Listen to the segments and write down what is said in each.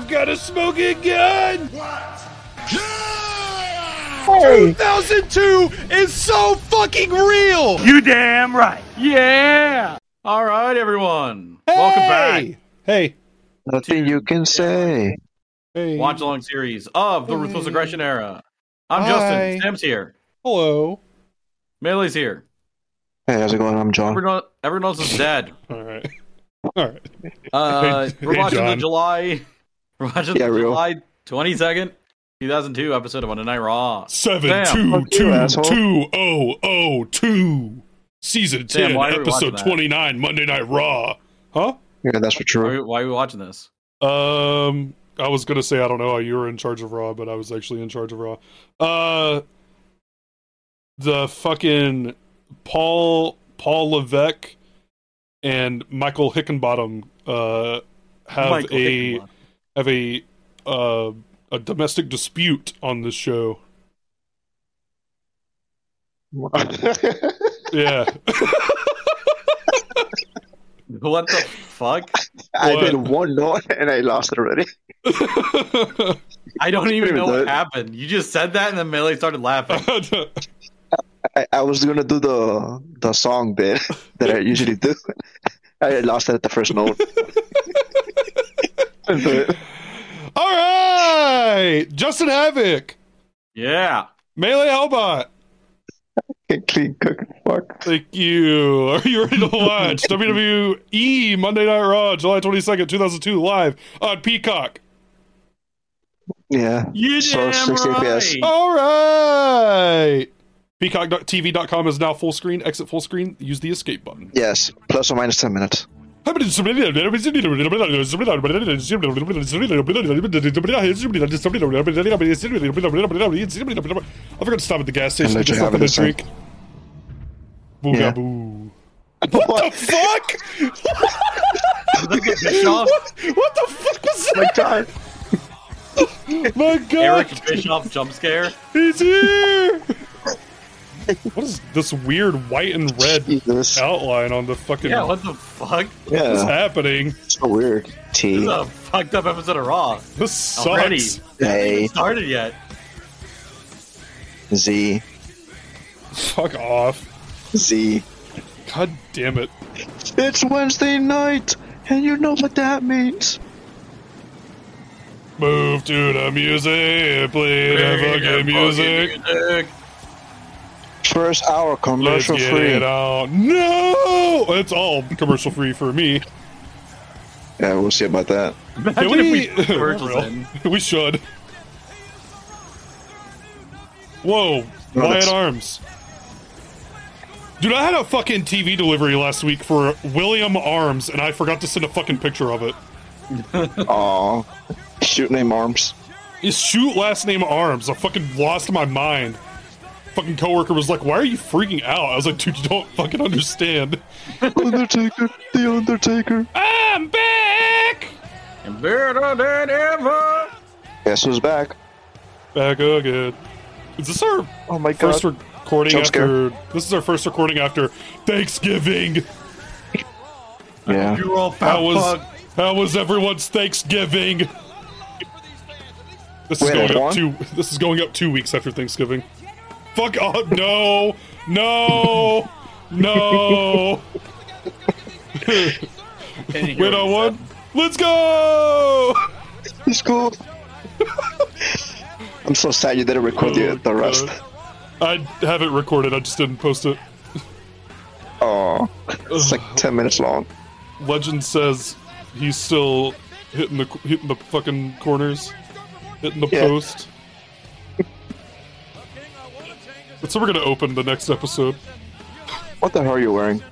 I've got a smoking gun. Hey, 2002 is so fucking real. You damn right. Yeah. All right, everyone. Welcome back. Hey. nothing you can say. Hey. Watch along series of the Ruthless Aggression era. I'm Hi. Justin. Sam's here. Hello. Melee's here. Hey, how's it going? I'm John. Everyone, everyone else is dead. All right. All right. Uh, Hey, we're hey, watching the July. We're watching Yeah, the real. July 22nd, 2002 episode of Monday Night Raw. Seven Sam. two Fuck you, two asshole. two oh oh two. Season Sam, ten, why are we episode that? twenty nine, Monday Night Raw. Huh? Yeah, that's for Why, true. are we- why are we watching this? Um, I was gonna say I don't know. how You were in charge of Raw, but I was actually in charge of Raw. Uh, the fucking Paul Paul Levesque and Michael Hickenbottom uh have Michael a Hickenbottom. Have a uh a domestic dispute on this show. Yeah. What the fuck? I What? did one note and I lost it already. I don't even know what happened. You just said that, and then Melee started laughing. I, I was gonna do the the song bit that I usually do. I lost it at the first note. All right, Justin Havoc, Yeah. Melee Hellbot. Clean cook. Fuck. Thank you. Are you ready to watch WWE Monday Night Raw, July 22nd, 2002, live on Peacock? Yeah. You So, damn 60 right. FPS. All right. Peacock.tv.com is now full screen. Exit full screen. Use the escape button. Yes. Plus or minus ten minutes. I forgot to stop at the gas station to let get you have something to drink. Booga Yeah. boo. What the fuck? Look at Bischoff. What the fuck was My that? God. My god. Eric Bischoff jump scare. He's here. what is this weird white and red Jesus. outline on the fucking Yeah, what the fuck? What's Yeah. happening? So weird. This T. is a fucked up episode of Raw. This sucks. Already. Hey. even started yet. Z. Fuck off. Z. God damn it. It's Wednesday night, and you know what that means. Move to the music, play the fucking music. Music. First hour Let's commercial get free. it out. No! It's all commercial free for me. Yeah, we'll see about that. Imagine Can we- if we put Real. We should. Whoa, No, Wyatt Arms. Dude, I had a fucking TV delivery last week for William Arms, and I forgot to send a fucking picture of it. Aw. Shoot name arms. His shoot last name Arms. I fucking lost my mind. Fucking coworker was like, "Why are you freaking out?" I was like, "Dude, you don't fucking understand." Undertaker, the Undertaker. I'm back. And better than ever. Guess who's back? Back again. Is this our Oh my god. first recording Jump after? This is our first recording after Thanksgiving. yeah. You're all How was fuck. how was everyone's Thanksgiving? This is Wait, going up one? two. This is going up two weeks after Thanksgiving. Fuck off! No, no, no. Can Wait on one. Let's go. He's cool. I'm so sad you didn't record Oh, the, the rest. God. I have it recorded. I just didn't post it. Oh, it's like 10 minutes long. Legend says he's still hitting the hitting the fucking corners, hitting the Yeah. post. So we're gonna open the next episode. What the hell are you wearing?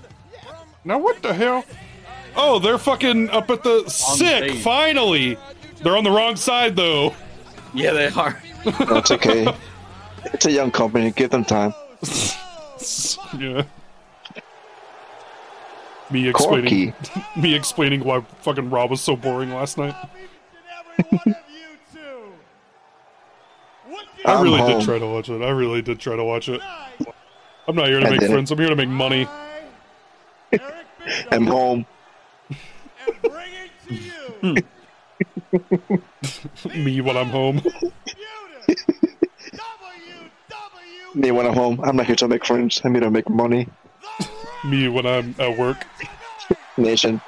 Now what the hell? Oh, they're fucking up at the sick. stage. Finally, they're on the wrong side though. Yeah, they are. No, it's okay. it's a young company. Give them time. yeah. Me explaining Corky. me explaining why fucking Rob was so boring last night. I I'm really home. did try to watch it. I really did try to watch it. I'm not here to I make didn't. friends. I'm here to make money. I'm home. Me when I'm home. Me when I'm home, I'm not here to make friends. I'm here to make money. Me when I'm at work. Nation.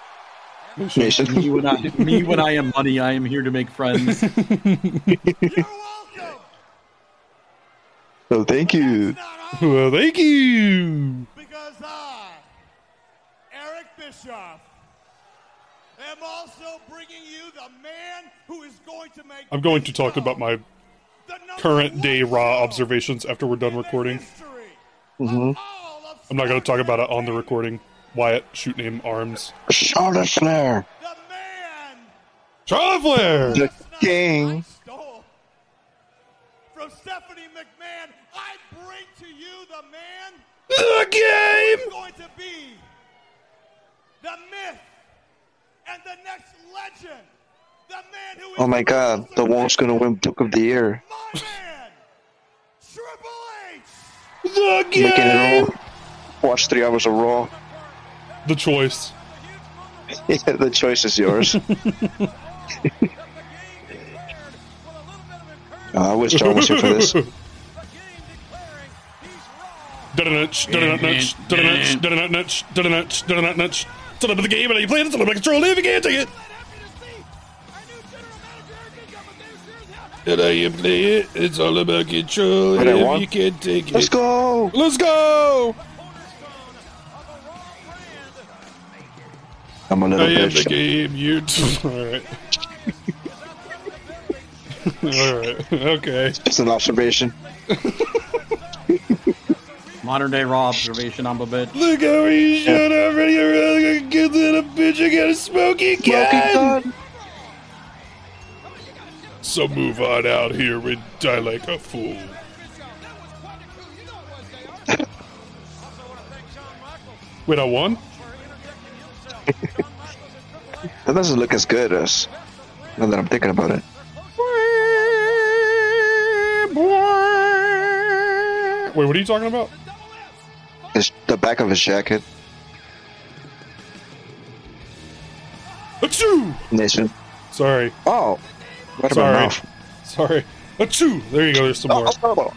Nation. Me when I me when I am money, I am here to make friends. Oh, thank you. Well, thank you. Because I, Eric Bischoff, am also bringing you the man who is going to make. I'm going to talk about my current day raw observations after we're done recording. history Mhm. of all of I'm not going to talk about it on the recording. Wyatt, shoot name arms. Charlotte Flair. Charlotte Flair! The king. From Stephanie McMahon. I bring to you the man The game! who's going to be the myth and the next legend. The man who is Oh my god, the one's gonna win Book of the Year. My man, Triple H. The Making it game! all. Watch three hours of Raw. The choice. Yeah, the choice is yours. Oh, I wish John was here for this. It's all the game and you play it. It's all about control. If you can't take it. And how you play it. It's all about control. I If you can't take it. Let's go! Let's go! I'm a I little am the bitch. game. You. Alright. Alright. Okay. Just an observation. Modern day raw observation, I'm a bit. Look how he showed up and you're really a good little bitch. I got a smoky gun. gun. So move on out here and die like a fool. Wait, I won? That doesn't look as good as. Now that I'm thinking about it. Wait, what are you talking about? It's the back of his jacket. Achoo! Nation. Sorry, Oh. Right in my Sorry. mouth. sorry. Achoo! There you go, there's some oh, more. Oh, oh, oh,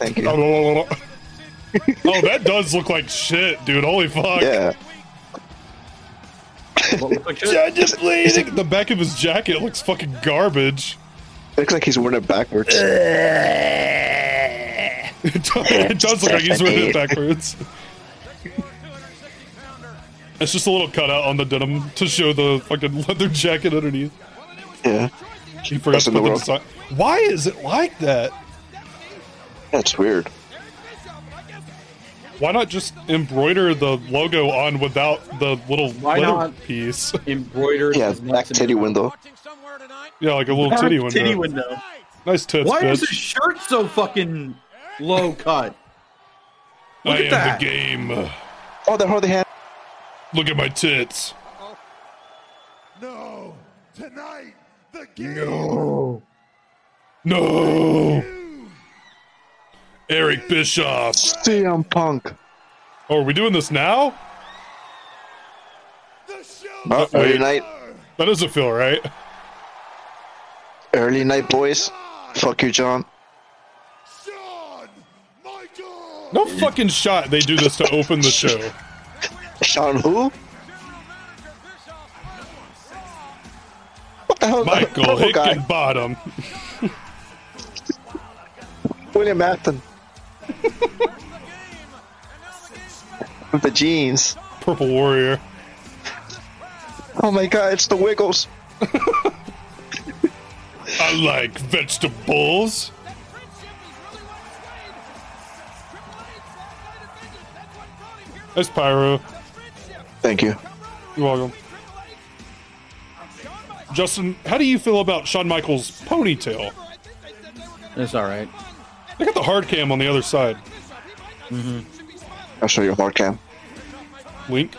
Thank you. oh, that does look like shit, dude. Holy fuck. Yeah. What looks like shit? Yeah, just playing. The back of his jacket looks fucking garbage. Looks like he's wearing it backwards. It does, it does look like he's wearing it backwards. It's just a little cutout on the denim to show the fucking leather jacket underneath. Yeah. He forgot Best to in the the world. design. Why is it like that? That's weird. Why not just embroider the logo on without the little Why leather not? piece? Embroidered. Yeah, as back titty and- window. Yeah, like a little titty window. Titty window. Nice tits, Why is bitch. his shirt so fucking low cut? Look I at am that. the game. Oh, that hardly hand. Look at my tits. No, tonight the game. No. No. Eric Bischoff. CM Punk. Oh, are we doing this now? The show. Oh, early night. That doesn't feel right. Early night, boys. Fuck you, John. Shawn Michael. No fucking shot they do this to open the show. Shawn who? What the hell? Michael. Hickenbottom. William Afton. With the jeans. Purple Warrior. Oh my god, it's the Wiggles. I like vegetables. That's Pyro. Thank you. You're welcome. Justin, how do you feel about Shawn Michaels' ponytail? It's all right. They got the hard cam on the other side. Mm-hmm. I'll show you a hard cam. Link.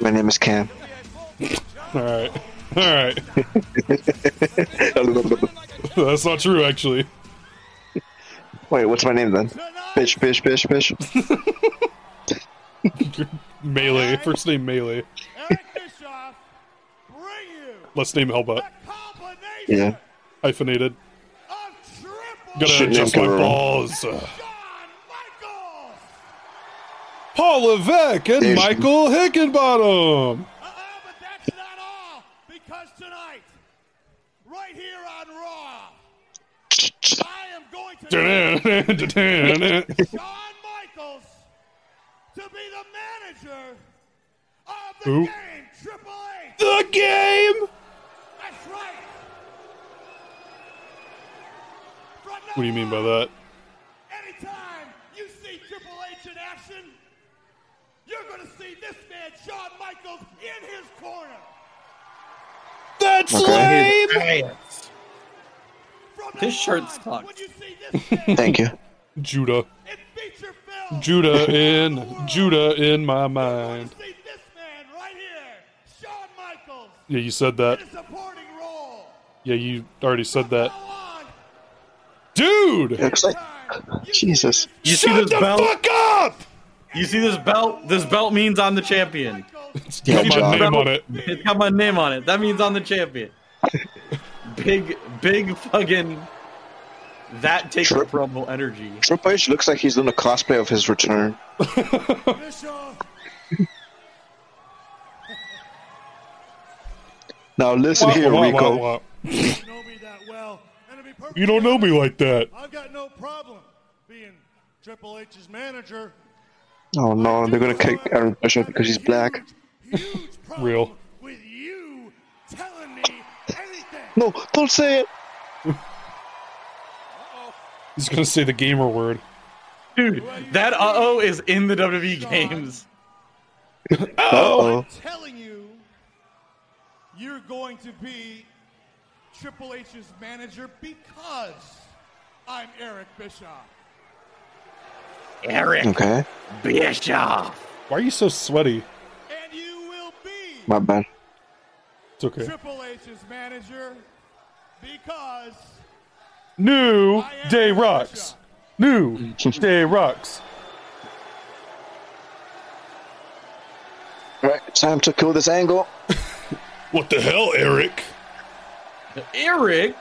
My name is Cam. All right. All right. That's not true, actually. Wait, what's my name then? Bitch, bitch, bitch, bitch. Melee. First name Melee. Eric Bischoff, bring you Last name Hellbutt. The Yeah. Hyphenated. Gonna Shit, adjust my balls. Shawn Michaels. Paul Levesque and There's- Michael Hickenbottom. Uh-uh, but that's not all. Because tonight, right here on Raw, I am going to Dun-dun-dun-dun-dun. Shawn Michaels to be the manager of the Who? game, Triple H. the game. That's right. From What do you mean by that? Anytime you see Triple H in action, you're going to see this man, Shawn Michaels, in his corner. That's Okay. lame. From now His shirt's on. When you see this man Thank you. Judah, in feature film, Judah in around the world, Judah in my mind. this man right here, Shawn Michaels, Yeah, you said that. a supporting role. Yeah, you already said that, From now on, dude. Looks like time you Jesus. see You see Shut this the belt? fuck up! You see this belt? This belt means I'm the champion. Michaels, It's Yeah, got my John. name on it. It's got my name on it. That means I'm the champion. big, big fucking. That takes a Sure. promo energy. Triple H looks like he's doing a cosplay of his return. Now listen Wah, here, wah, wah, Rico. wah. you know me that well, and to be perfectly You don't know me like that. I've got no problem being Triple H's manager. Oh no, they're gonna kick Aaron Bishop because he's black. Huge, huge Real. With you telling me anything. No, don't say it. He's gonna say the gamer word. Dude, that uh oh is in the WWE games. Oh, I'm telling you, you're going to be Triple H's manager because I'm Eric Bischoff. Eric okay. Bischoff. Why are you so sweaty? And you will be My bad. It's okay. Triple H's manager because New Day Eric Rocks. New Day Rocks. All right, time to cool this angle. What the hell, Eric? Eric.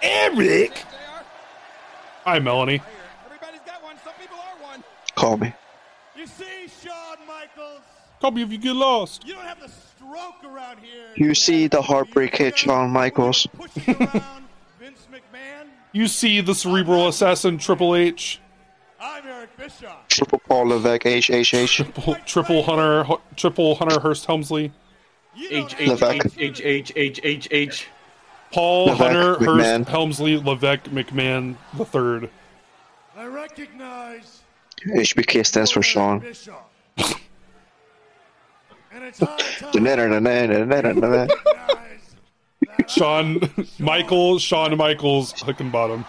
Eric. Hi, Melanie. Everybody's got one. Some people are one. Call me. You see, Shawn Michaels, Call me if you get lost. you don't have the stroke around here. You see the heartbreak hit, Shawn Michaels. Pushing around Vince McMahon. You see the cerebral assassin Triple H, I'm Eric Bischoff. Triple Paul Levesque, H H H. triple, triple Hunter, Hu- triple Hunter Hearst Helmsley, You don't H have H Levesque. H H H H H. Paul Levesque, Hunter McMahon. Hearst Helmsley Levesque McMahon the third. I recognize HBK stands for Shawn. And Shawn Michael Shawn Michaels Hickenbottom.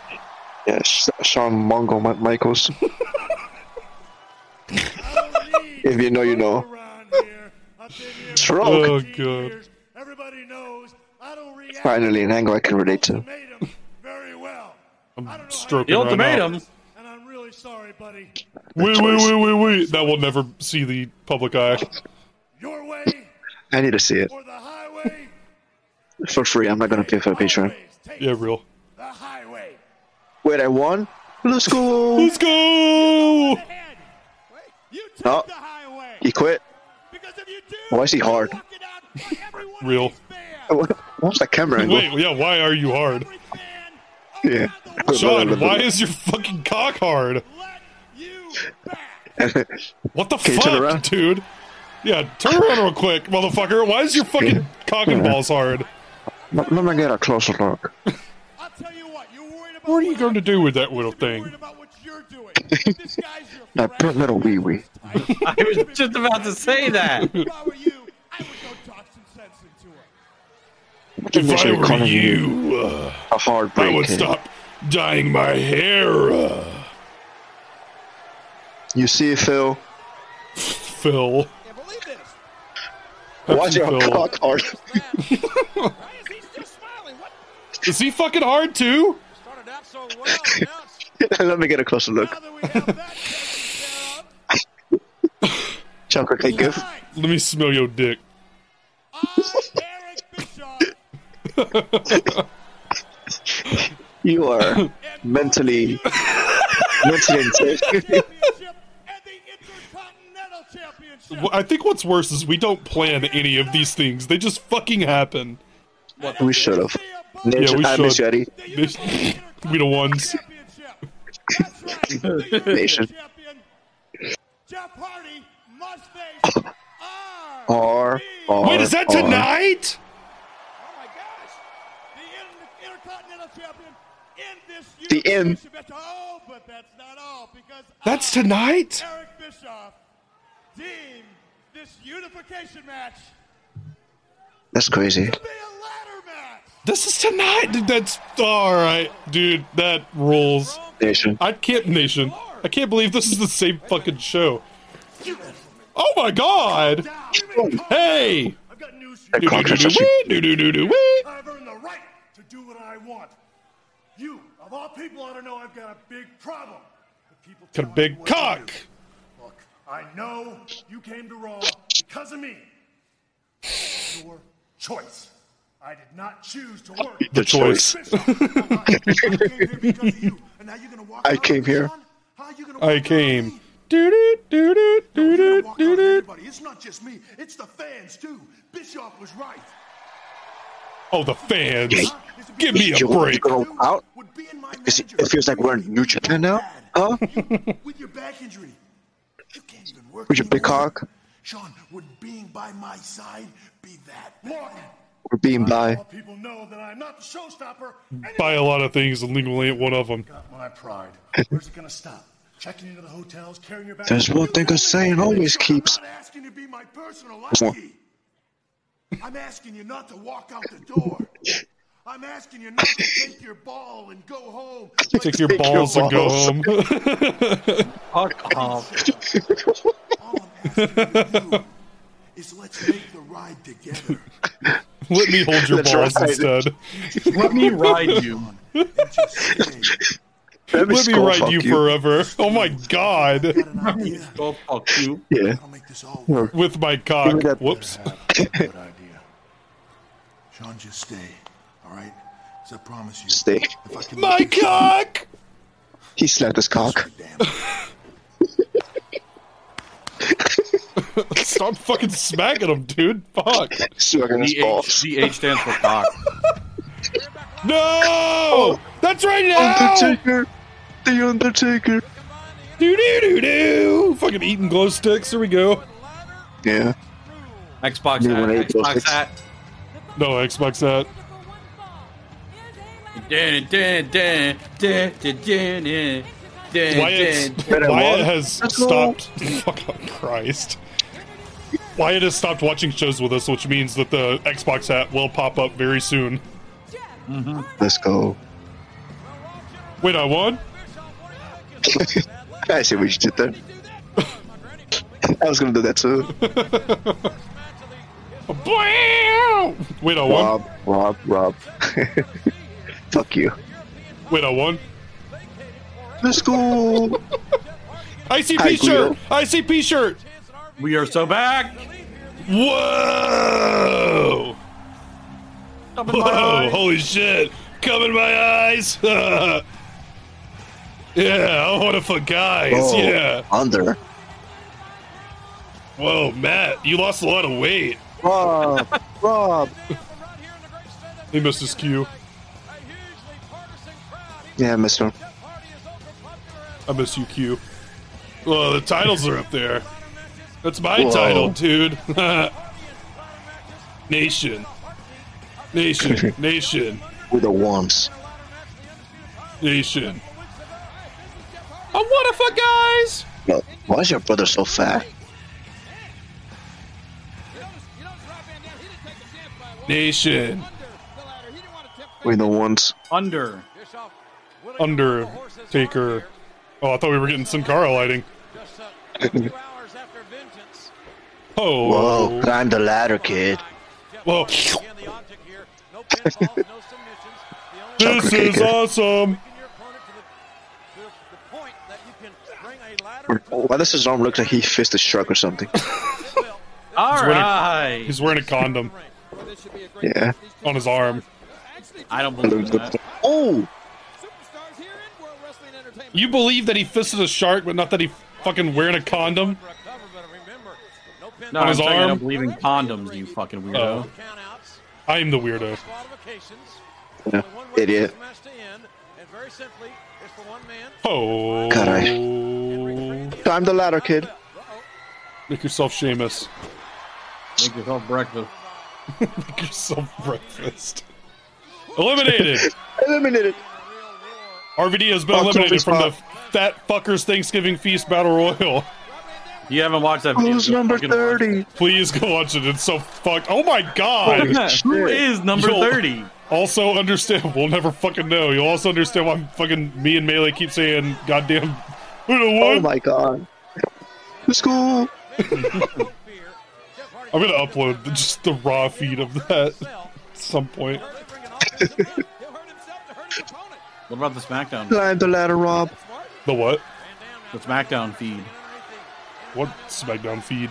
Yeah, Sh- Shawn Mongo Michaels. I don't need If you know, you know. around here. I've been here for Stroke. Oh god. Everybody knows I don't react Finally, an angle I can relate to. very well. I don't know how stroking you The right now. ultimatum. and I'm really sorry, buddy. Wait, wait, wait, wait, wait. That will never see the public eye. Your way I need to see it or the highway. For free. I'm not gonna pay for a Patreon. Yeah, real. the highway. Wait, I won. Let's go. Let's go! Ahead. You take No. the highway. He quit. Because if you Why is he hard? you're walking out like every one of Real. What's that camera angle? Wait, yeah, why are you hard? Yeah. around the world Shawn, why is your fucking cock hard? let you back. What the Can fuck, dude? Yeah, turn around real quick, motherfucker. Why is your fucking cock and balls hard? Let let me get a closer look. I'll tell you what, you're worried about What are you going to do with that little You should be thing? worried about what you're doing. If this guy's your That friend, little wee wee. I was just about to say that. If I were you, I would go talk some sense into her. If I you're were you, uh, a hard I would stop dyeing my hair. Uh, You see, Phil? Phil. Can't believe this. Why's Pepsi your cock hard? Is he fucking hard too? so well? Now, let me get a closer look. now that we have that taken care of, Chunker cake gift. tonight, Let me smell your dick. I, Eric Bischoff, You are mentally mentally insane. Championship the Intercontinental Championship. I think what's worse is we don't plan any of these things. They just fucking happen. we should have. Yeah, we I should. miss you, Eddie. They- we the ones. That's right. The Nation. Jeff Hardy must face R, R, Wait, is that R. tonight? Oh my gosh! The Intercontinental Champion in this year. The in. unification match. Oh, but that's not all because That's I, tonight? Eric Bischoff deemed this unification match That's crazy. to be a ladder match. This is tonight. Dude, That's all right, dude. That rules. Nation. I can't, nation. I can't believe this is the same fucking show. Oh my god! Hey! I've got news for That you. cock is Do do a- do do do do. I've earned the right to do what I want. You, of all people, ought to know I've got a big problem. with people Got a big me what to cock. Look, I know you came to Raw because of me. Your choice. I did not choose to work. The choice. I came here because of you, and now you're gonna walk I came on me, here. son? How you gonna I came. me? Do do do do do do do do. everybody. It's not just me. It's the fans too. Bischoff was right. Oh, the fans. Hey, Give me a you want to break. go out? Would be in my Is it- it feels like we're in New Japan now? Huh? You, with your back injury, you can't even work. With your big anymore. cock? Shawn, would being by my side be that? Look, We're being by. people know that I'm not the showstopper. Buy a lot of things and legally ain't one of them. Got my pride. Where's it gonna stop? Checking into the hotels, carrying your bag. There's one thing a saying always keeps. I'm keeps. not asking you to be my personal one. lackey. I'm asking you not to walk out the door. I'm asking you not to take your ball and go home. like Take your Take your balls and go home. Fuck off. All I'm asking you is let's make the ride together. Let me hold your That's balls right. instead. Let me ride you. And just stay. Let me, Let me ride fuck you forever. Oh my god. Got an fuck you. Yeah. I'll make this all work. With my cock. me Whoops. Good idea. Shawn, just stay. All right? As I promise you. Stay. If I can My make you cock! He slapped his cock. damn. Stop fucking smacking him, dude. Fuck. Sucking his DH, balls. DH stands for cock. No! That's right now! The Undertaker! The Undertaker! Do do do do! Fucking eating glow sticks. Here we go. Yeah. Xbox You hat. wanna eat those Xbox sticks? hat. No Xbox that. Dun, dun, dun, dun, dun, dun, dun, dun, Wyatt, dun. Wyatt has stopped. Fuck oh, Christ. Wyatt has stopped watching shows with us, which means that the Xbox hat will pop up very soon. Mm-hmm. Let's go. Wait, I won? I see what you did there. I was gonna do that too. Blam! Wait, I won? Rob, Rob, Rob. Fuck you. Wait, I won? Let's go. ICP Hi, shirt! Guido. ICP shirt! We are so back. Whoa! Up in my Whoa! Holy shit! Come in my eyes! yeah, oh, I want to fuck guys. Oh, Yeah. Under. Whoa, Matt, you lost a lot of weight. Rob, Rob. He missed his cue. Yeah, mister. I miss you, Q. Well, the titles are up there. That's my Whoa. title, dude. Nation. Nation. Nation. With the worms. Nation. I wanna fuck guys! No, why is your brother so fat? Nation. With the ones. Under. Undertaker. Oh, I thought we were getting Sin Cara lighting. Oh. Whoa, climb the ladder, kid. Whoa. This is awesome. Why does his arm look like he fisted a shark or something? All wearing right. He's wearing a condom Yeah. on his arm. I don't believe in that. Oh, You believe that he fisted a shark, but not that he fucking wearing a condom? No, On I'm his saying I arm? don't believe in condoms, you fucking weirdo. Oh. I'm the weirdo. Yeah, idiot. Oh. God, I... Climb the ladder, kid. Make yourself Seamus. Make yourself breakfast. Make yourself breakfast. Eliminated. Eliminated. RVD has been Oh, eliminated Kobe's from the. Fat Fuckers Thanksgiving Feast Battle Royal. You haven't watched that video. Who's go number fucking watch it. 30? Please go watch it. It's so fucked. Oh my god. Who is number 30? Also understand. We'll never fucking know. You'll also understand why fucking me and Melee keep saying goddamn. Who the Oh my god. Let's go. I'm gonna upload just the raw feed of that at some point. What about the SmackDown? Climb the ladder, Rob. The what? The SmackDown feed. What SmackDown feed?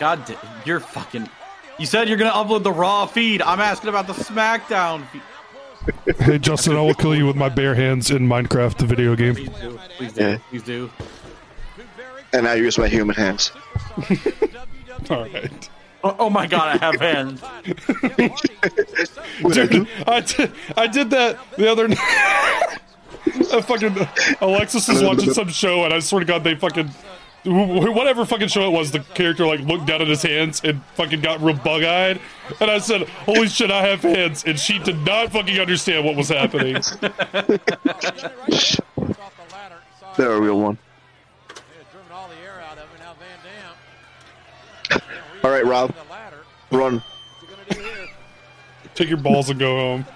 God, da- you're fucking. You said you're gonna upload the Raw feed. I'm asking about the SmackDown feed. Hey Justin, I will kill you with my bare hands in Minecraft, the video game. Please do. Please do. Yeah. Please do. And I use my human hands. All right. Oh, oh my god, I have hands. Dude, I did, I did that the other night. I fucking Alexis was watching some show, and I swear to God, they fucking whatever fucking show it was, the character like looked down at his hands and fucking got real bug eyed, and I said, "Holy shit, I have hands!" And she did not fucking understand what was happening. They're a real one. All right, Rob. Run. Take your balls and go home.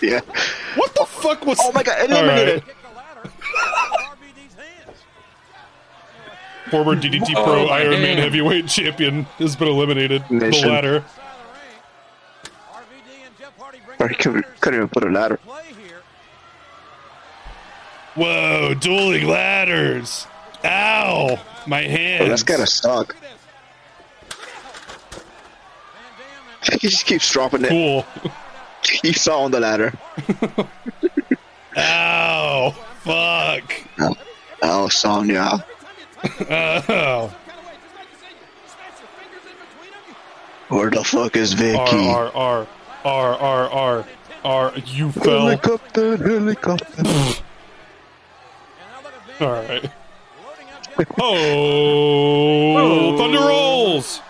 Yeah. What the fuck was? Oh my god, eliminated. Former DDT Pro Oh, Iron Man heavyweight champion has been eliminated. Nation. The ladder. Or he couldn't, couldn't even put a ladder. Whoa, dueling ladders. Ow, my hands. Oh, that's gotta suck. He just keeps dropping it. cool. He fell on the ladder. Ow, fuck. Oh, oh Sonya. Ow. Oh. Where the fuck is Vicky? R, R, R, R, R, R. You fell. Helicopter, helicopter. Alright. Oh, Thunder Rolls.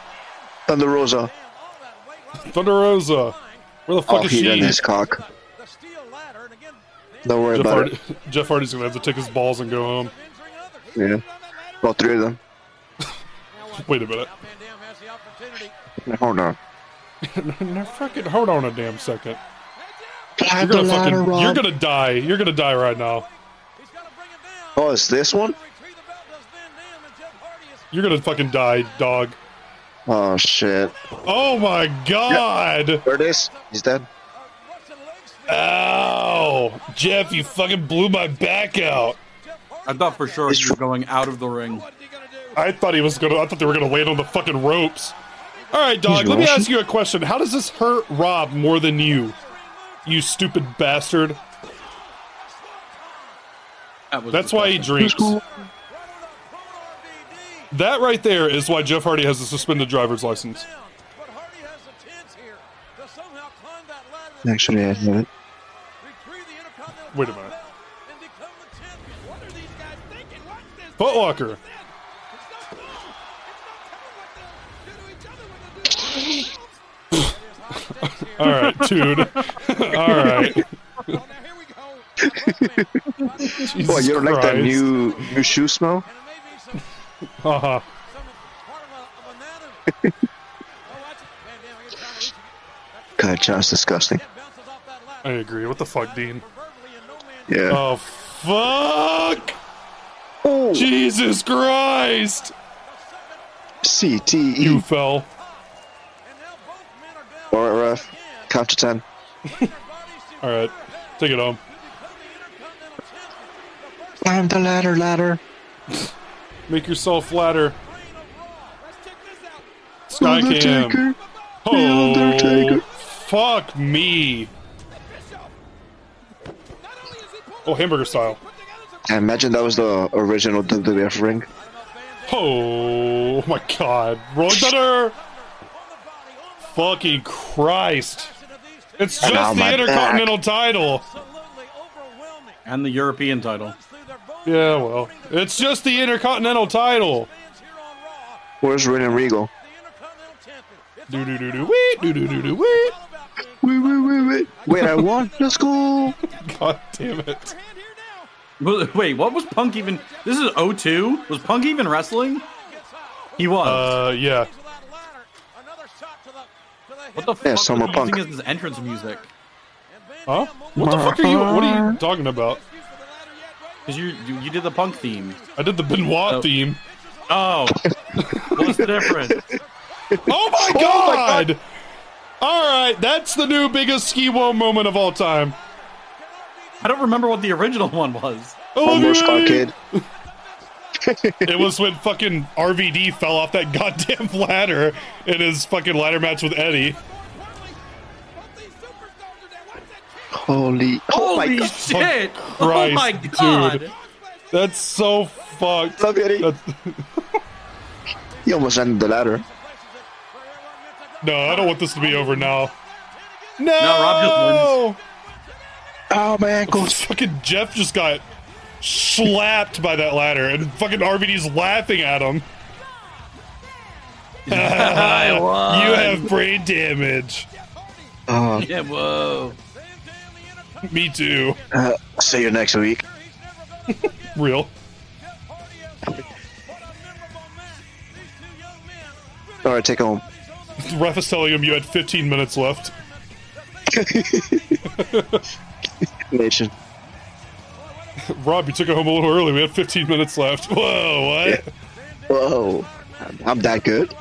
Thunder Rosa. Thunder Rosa. Where the fuck Oh, is he she? done his cock. Don't worry Jeff, about Hardy, Jeff Hardy's gonna have to take his balls and go home. Yeah. All three of them. Wait a minute. Hold on. no, fucking hold on a damn second. You're gonna fucking. You're gonna die. You're gonna die right now. Oh, it's this one? You're gonna fucking die, dog. Oh, shit. Oh my god! There it is. He's dead. Ow! Jeff, you fucking blew my back out. I thought for sure you were going out of the ring. I thought he was gonna. I thought they were gonna land on the fucking ropes. All right, dog. Let me ask you a question. How does this hurt Rob more than you? You stupid bastard. That That's why he drinks. That right there is why Jeff Hardy has a suspended driver's license. Actually, I have it. Wait a minute. Footlocker. All right, dude. All right. What, you don't like that new new shoe smell? Haha. God, John's disgusting. I agree. What the fuck, Dean? Yeah. Oh, fuck! Oh, Jesus Christ! CTE. You fell. All right, ref. Count to ten. All right, take it home. Climb the ladder, ladder. Make yourself flatter. Skycam. Undertaker. Oh, Undertaker. fuck me. Oh, hamburger style. I imagine that was the original WWF ring. Oh my god. Rolling Thunder! Fucking Christ. It's just the my Intercontinental title. And the European title. Yeah, well. It's just the Intercontinental title. Where's Ren and Regal? Do do do do wait, do do do do wait. Wait, wait, wait, wait. Wait, I won. Let's go. God damn it. Wait, what was Punk even? This is 02? Was Punk even wrestling? He was. Uh, yeah. what the yeah, fuck Summer Punk. using as his entrance music? Huh? What the fuck are you? What are you talking about? Because you, you you did the Punk theme. I did the Benoit Oh. theme. Oh, what's the difference? Oh my god! All right, that's the new biggest ski wall moment of all time. I don't remember what the original one was. Almost Olivia! arcade. It was when fucking RVD fell off that goddamn ladder in his fucking ladder match with Eddie. Holy. Oh my Holy god. shit! oh Christ, my dude. god! That's so fucked. Love Eddie. That's- He almost ended the ladder. no, I don't want this to be over now. No, no Rob just Oh, my ankles. Fucking Jeff just got slapped by that ladder, and fucking RVD's laughing at him. I won. You have brain damage. Uh, Yeah, whoa. Me too. uh, see you next week. Real. All right, take home. The ref is telling him you had 15 minutes left. Nation. Rob, you took it home a little early. We had 15 minutes left. Whoa, what? Whoa. I'm- I'm that good.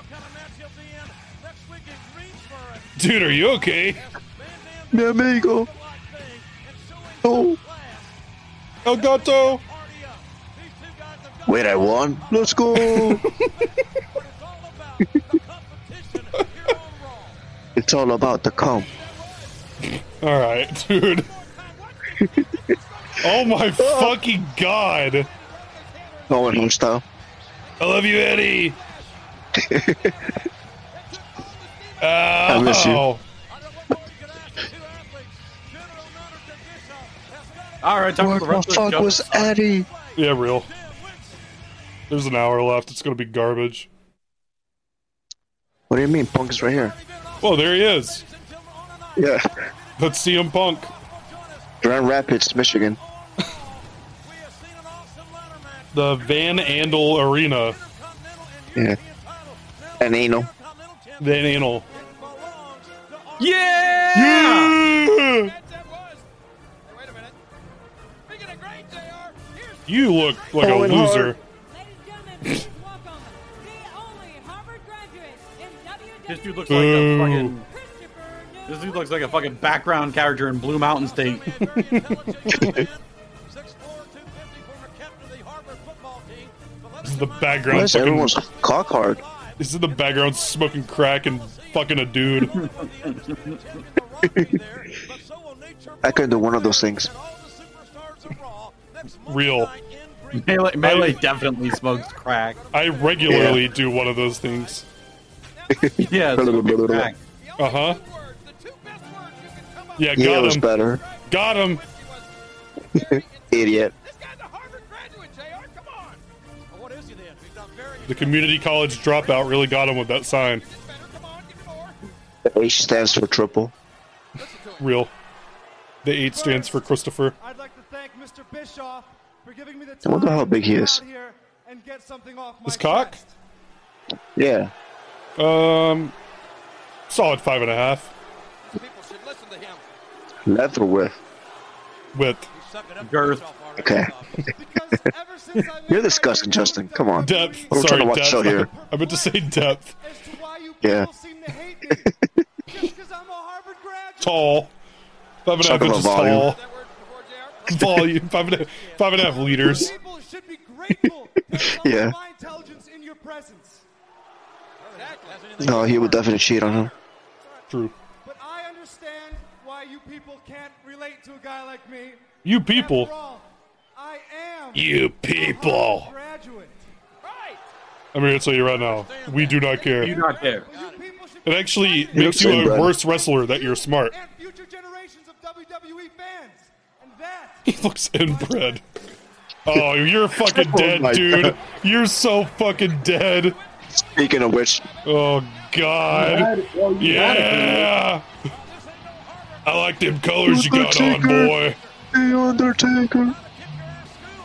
Dude, are you okay? Mi amigo. Oh. El Gato? Wait, I won? Let's go. it's all about the come. Alright, dude. oh my oh. fucking god. Owen Home style. I love you, Eddie. I miss you. Oh. All right, time Where for the the rest of the fuck show. was Eddie? Yeah, real. There's an hour left. It's gonna be garbage. What do you mean? Punk is right here. Oh, there he is. Yeah. Let's see him punk. Grand Rapids, Michigan. The Van Andel Arena. Yeah. And anal. Van Andel. Yeah! You look like a Owen loser. Ladies and gentlemen, welcome the only Harvard graduate in This dude looks like a fucking. This dude looks like a fucking background character in Blue Mountain State. This is the background. is Fucking, everyone's cock hard? this is the background smoking crack and fucking a dude. I couldn't do one of those things. Real. Melee, Melee I- definitely smokes crack. I regularly do one of those things. Yeah, smoking crack. Uh huh. Yeah, Yeah, it got was him. better. Got him. Idiot. The community college dropout really got him with that sign. The H stands for triple. Real. The eight stands for Christopher. I'd like to thank Mr. Bischoff for giving me the I wonder how big he is. get out here and get something off my His cock? chest. Yeah. Um, solid five and a half. Left or with? Width. Girth. Okay. Because ever since I You're disgusting, Justin. Come on. Depth. We're trying Sorry, to watch depth. show here. I meant to say depth. as to why you Yeah. people seem to hate me just because I'm a Harvard graduate. Tall. Five and a half inches volume. tall. Volume. Five and a, five and a half liters. People should be grateful Yeah. my intelligence in your presence. No, he would definitely cheat on him. True. But I understand why you people can't relate to a guy like me. You people. All, I am You people. graduate. Right. I'm here to tell you right now, we do not Do care. not care. Well, you people should It actually You're makes you a Brad. worse wrestler that you're smart. and future generations of WWE fans. And that He looks inbred. Oh, you're fucking oh dead, my dude. God. You're so fucking dead. Speaking of which, Oh God. Yeah. I like them colors you got on, boy. The Undertaker.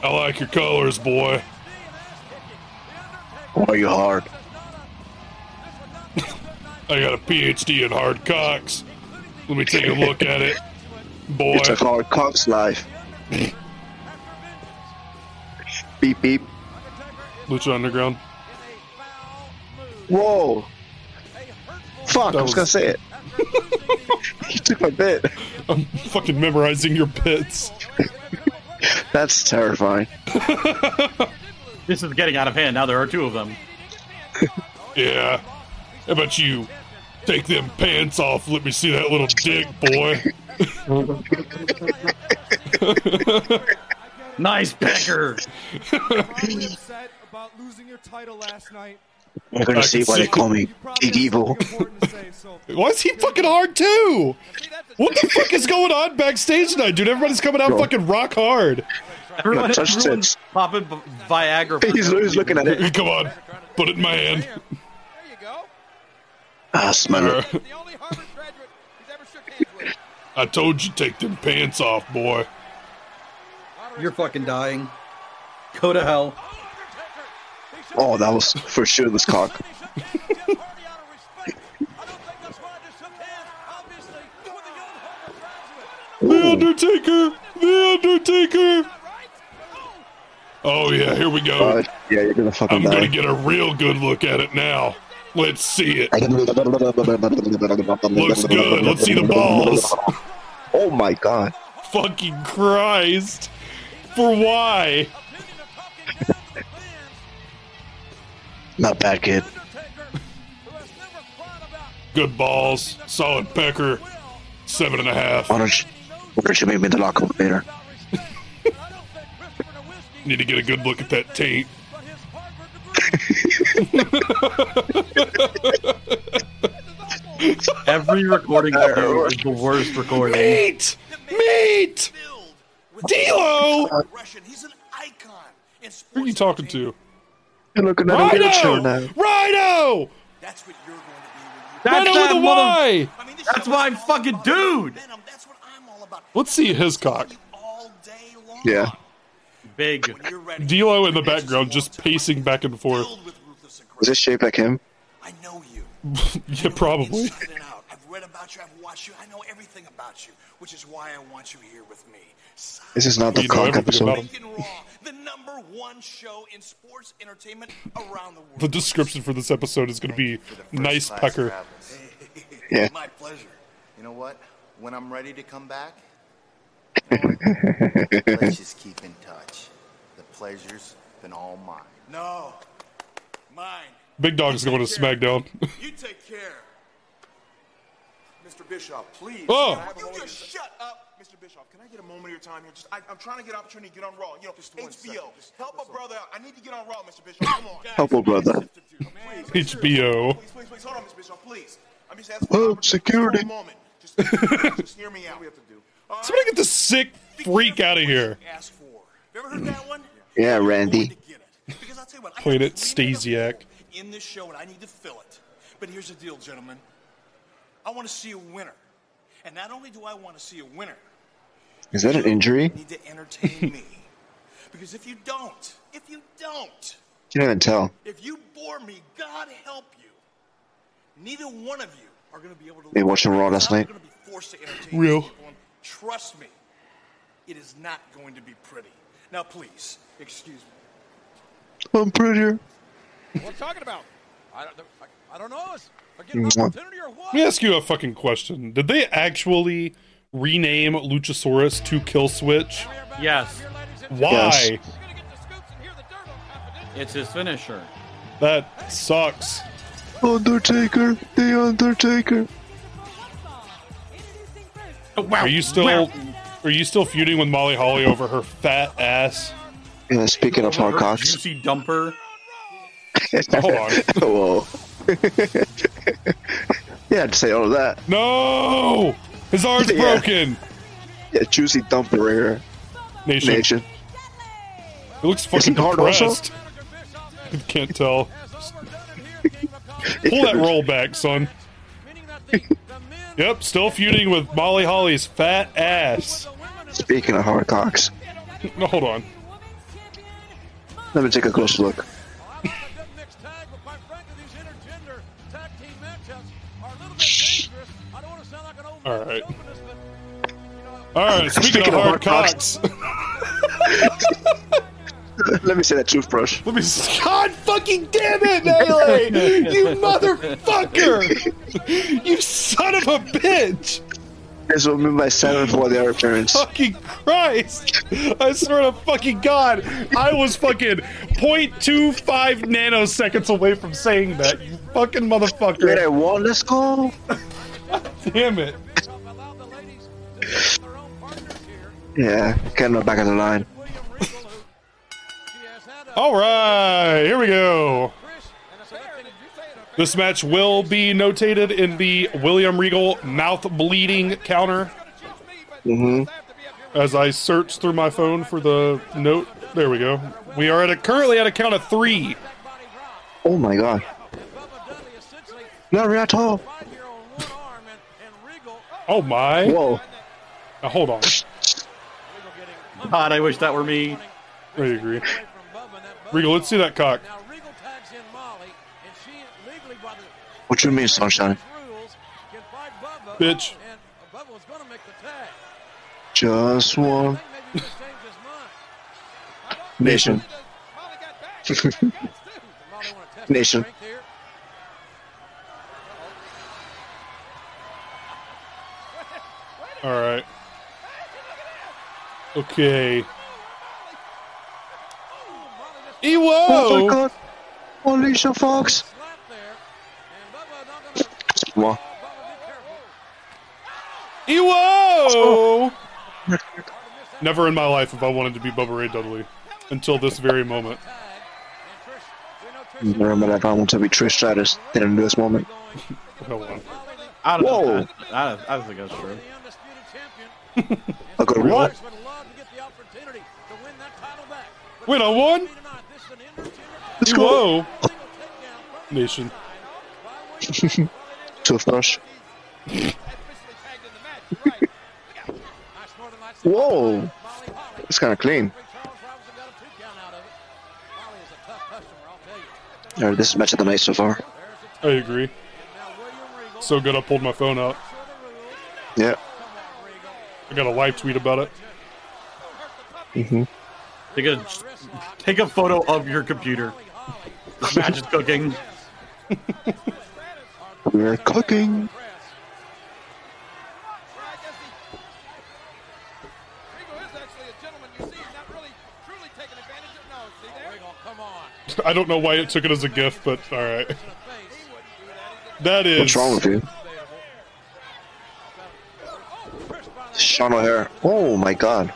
I like your colors, boy. Why are you hard? I got a PhD in hard cocks. Let me take a look at it, boy. It's a hard cock's life. Beep beep. Lucha Underground. Whoa. Fuck, That I was was- gonna say it. you took my bit. I'm fucking memorizing your bits. That's terrifying. This is getting out of hand. Now there are two of them. Yeah. How about you take them pants off? Let me see that little dick, boy. Nice pecker. probably upset about losing your title last night. You're gonna I see why they call me You Big Evil. to Why is he fucking hard too? What the fuck is going on backstage tonight, dude? Everybody's coming out Bro. fucking rock hard. Everyone, touch everyone's tits. popping Viagra. He's, he's looking at it. Come on, put it in my hand. there you go. Ah, smell it. The only Harvard graduate he's ever shook hands with. I told you take them pants off, boy. You're fucking dying. Go to hell. Oh, that was for sure this cock. The Undertaker! The Undertaker! Oh yeah, here we go. God, yeah, you're gonna fucking I'm gonna get a real good look at it now. Let's see it. Looks Looks good. Let's see the balls. Oh my god. Fucking Christ. For why? Not bad, kid. Good balls. Solid pecker. Seven and a half. Why don't you, why don't you make me the lock later? Need to get a good look at that taint. Every recording ever is the worst recording. Meat! Meat! D'Lo! Russian, he's an icon in sports Who are you talking to? You're looking at a good show Rhino! now. Rhino! That's what you're going to be you. That's Rhino that with a mother- Y! I mean, That's show my fucking dude. venom. That's what I'm all about. Let's see his cock. All day long. Yeah. Big. When. D'Lo in the background just pacing back and forth. Filled with ruthless Was aggression. this shaped like him? I know you. Yeah, probably. Inside and out. I've read about you. I've watched you. I know everything about you, which is why I want you here with me. This is not the cock episode. him. Lincoln Raw, the number one show in sports entertainment around the world. The description for this episode is going to be nice pecker. Yeah. My pleasure. You know what? When I'm ready to come back, let's just keep in touch. The pleasure's been all mine. No, mine. Big Dog's going to SmackDown. You take care. Mr. Bischoff. please. Oh. Can I have a You just shut up. Mr. Bischoff, can I get a moment of your time here? Just, I, I'm trying to get an opportunity to get on Raw. You know, Just HBO. second. Just- Help that's a brother out. I need to get on Raw, Mr. Bischoff. Come on. Help a brother. HBO. Please, please, please. Hold on, Mr. Bischoff, please. I'm just asking Oh, for an opportunity. security. Just one moment. Just, just hear me out. we have to do? All right? Somebody get the sick freak out of here. Ask for. You ever heard that one? Yeah, You're Randy. going to it. Because I'll tell you what, Played it, Stasiak. In this show, and I need to fill it. But here's the deal, gentlemen. I want to see a winner. And not only do I want to see a winner, Is that an injury? need to entertain me. Because if you don't, if you don't, You can't even tell. if you bore me, God help you, neither one of you are going to be able to. Hey, watching Raw last I'm night? going to be forced to entertain Real. people, and Trust me, it is not going to be pretty. Now, please, excuse me. I'm prettier. What are you talking about? I don't, I, I don't know. Is I get an opportunity or what? Let me ask you a fucking question. Did they actually rename Luchasaurus to Kill Switch? Yes, Why? Yes. We're gonna get the scoops and hear the dirt on Confidential. it's his finisher. That sucks. Undertaker. The Undertaker. Introducing first, Wow. Are you still are you still feuding with Molly Holly over her fat ass? Yeah, speaking of hard Her cocks. Juicy dumper. Hold on. Whoa. yeah, I'd say all of that. No! His arm's Yeah. broken. Yeah, juicy dumper right here. Nation. Nation. It looks fucking he hard also? depressed. Can't tell. Pull that roll back, son. Yep, still feuding with Molly Holly's fat ass. Speaking of hard cocks, No, hold on. let me take a closer look. All right. All right. Speaking, Speaking of hard hard cocks, let me say that toothbrush. let me. God fucking damn it, Melee! You motherfucker! You son of a bitch! This will be my seventh for the other appearance. Fucking Christ! I swear to fucking God, I was fucking 0.25 nanoseconds away from saying that. You fucking motherfucker! Wait, I motherfucker! won. Let's go. Damn it! Yeah, getting back of the line. All right, here we go. This match will be notated in the William Regal mouth bleeding counter. Mm-hmm. As I search through my phone for the note, there we go. We are at a currently at a count of three. Oh my god. Not at all. Oh my! Whoa. Now, hold on. God, I wish that were me. I agree. Regal, let's see that cock. What you mean, sunshine? Bitch. Just one nation. Nation. All right. Okay. Ewo! Oh my god. Alicia Fox. Well, Ewo! Never in my life have I wanted to be Bubba Ray Dudley until this very moment. remember that if I want to be Trish Stratus in this moment. Oh, Hold on. I don't Whoa. know. I, I think that's true. A good what? Win on one? Let's go. Whoa! Nation. Toothbrush. Whoa. It's kind of clean. Alright, this is match of the night so far. I agree. So good I pulled my phone out. Yeah. I got a live tweet about it. Mm-hmm. Take a take a photo of your computer. This match is cooking. We're cooking. I don't know why it took it as a gift, but alright. That is What's wrong with you? Sean O'Haire. Oh my god.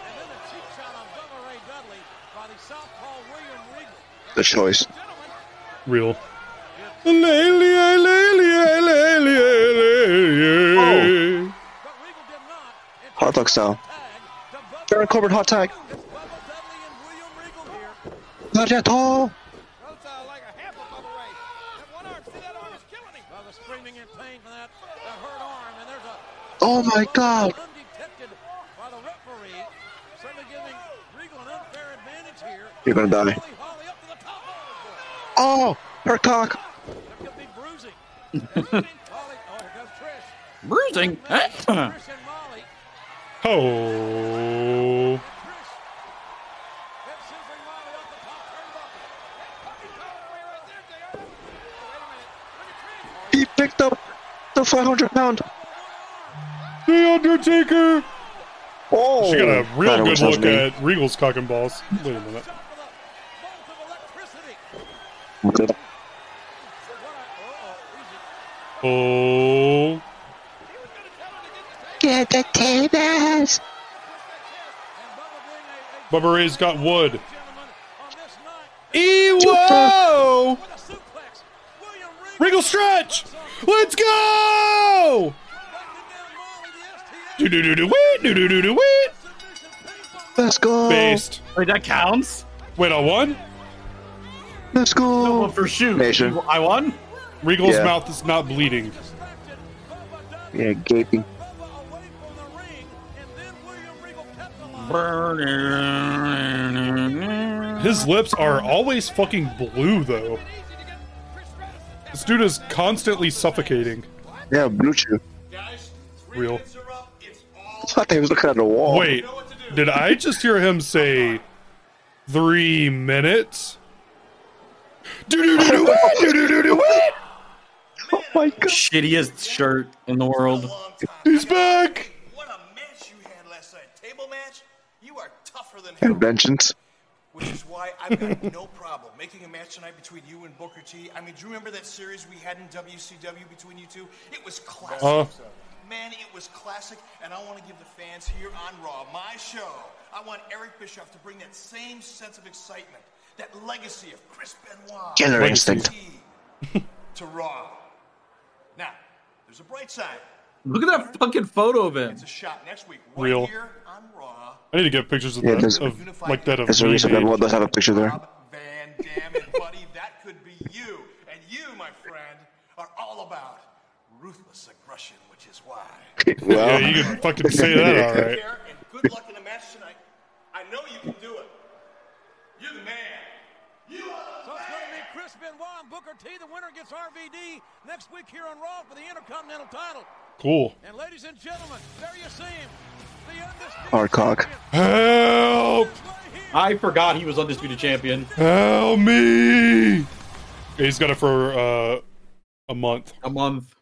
The choice. real. Oh. Hot dog style. Baron Corbin hot tag. Not at all. Oh. oh my god. You're gonna die. Oh, her cock. Bruising. Bruising. Oh. He picked up the 500 pound. The Undertaker! Oh, She got a real good look me. at Regal's cock and balls. Wait a minute. Good. Oh. Get the tables. Bubba Ray's got wood. Ewo! Regal stretch! Let's go! Do do do do wait, do do do do wait. Let's go. Based. Wait, that counts? Wait, I won? Let's go. Well, for shoot. Nation. I won? Regal's Yeah. mouth is not bleeding. Yeah, gaping. Burning. His lips are always fucking blue, though. This dude is constantly suffocating. Yeah, blue chew. Real. I thought he was looking at the wall. Wait, did I just hear him say three minutes? Do do do do wait, do do do do wait. Oh my god. Shittiest shirt in the world. He's back. What a match you had last night. Table match? You are tougher than hell. Inventions. Which is why I've got no problem making a match tonight between you and Booker T. I mean, do you remember that series we had in WCW between you two? It was classic. Uh. Man, it was classic, and I want to give the fans here on Raw, my show, I want Eric Bischoff to bring that same sense of excitement, that legacy of Chris Benoit Killer instinct. To Raw. Now, there's a bright side. Look at that fucking photo of him. It's a shot next week, right Real. here on Raw. I need to get pictures of Yeah, that, there's- of like that of There's a reason made. everyone does have a picture there. Van Dam and Buddy, that could be you. And you, my friend, are all about ruthless aggression, which is why. Yeah, Well, you can fucking say that, all right. And good luck in the match tonight. I know you can do it. You're the man. You are So it's going to be Chris Benoit and Booker T. The winner gets RVD next week here on Raw for the Intercontinental title. Cool. And ladies and gentlemen, there you see him. The undisputed Hard cock. Help! This way here. I forgot he was undisputed champion. Help me! He's got it for uh, a month. A month.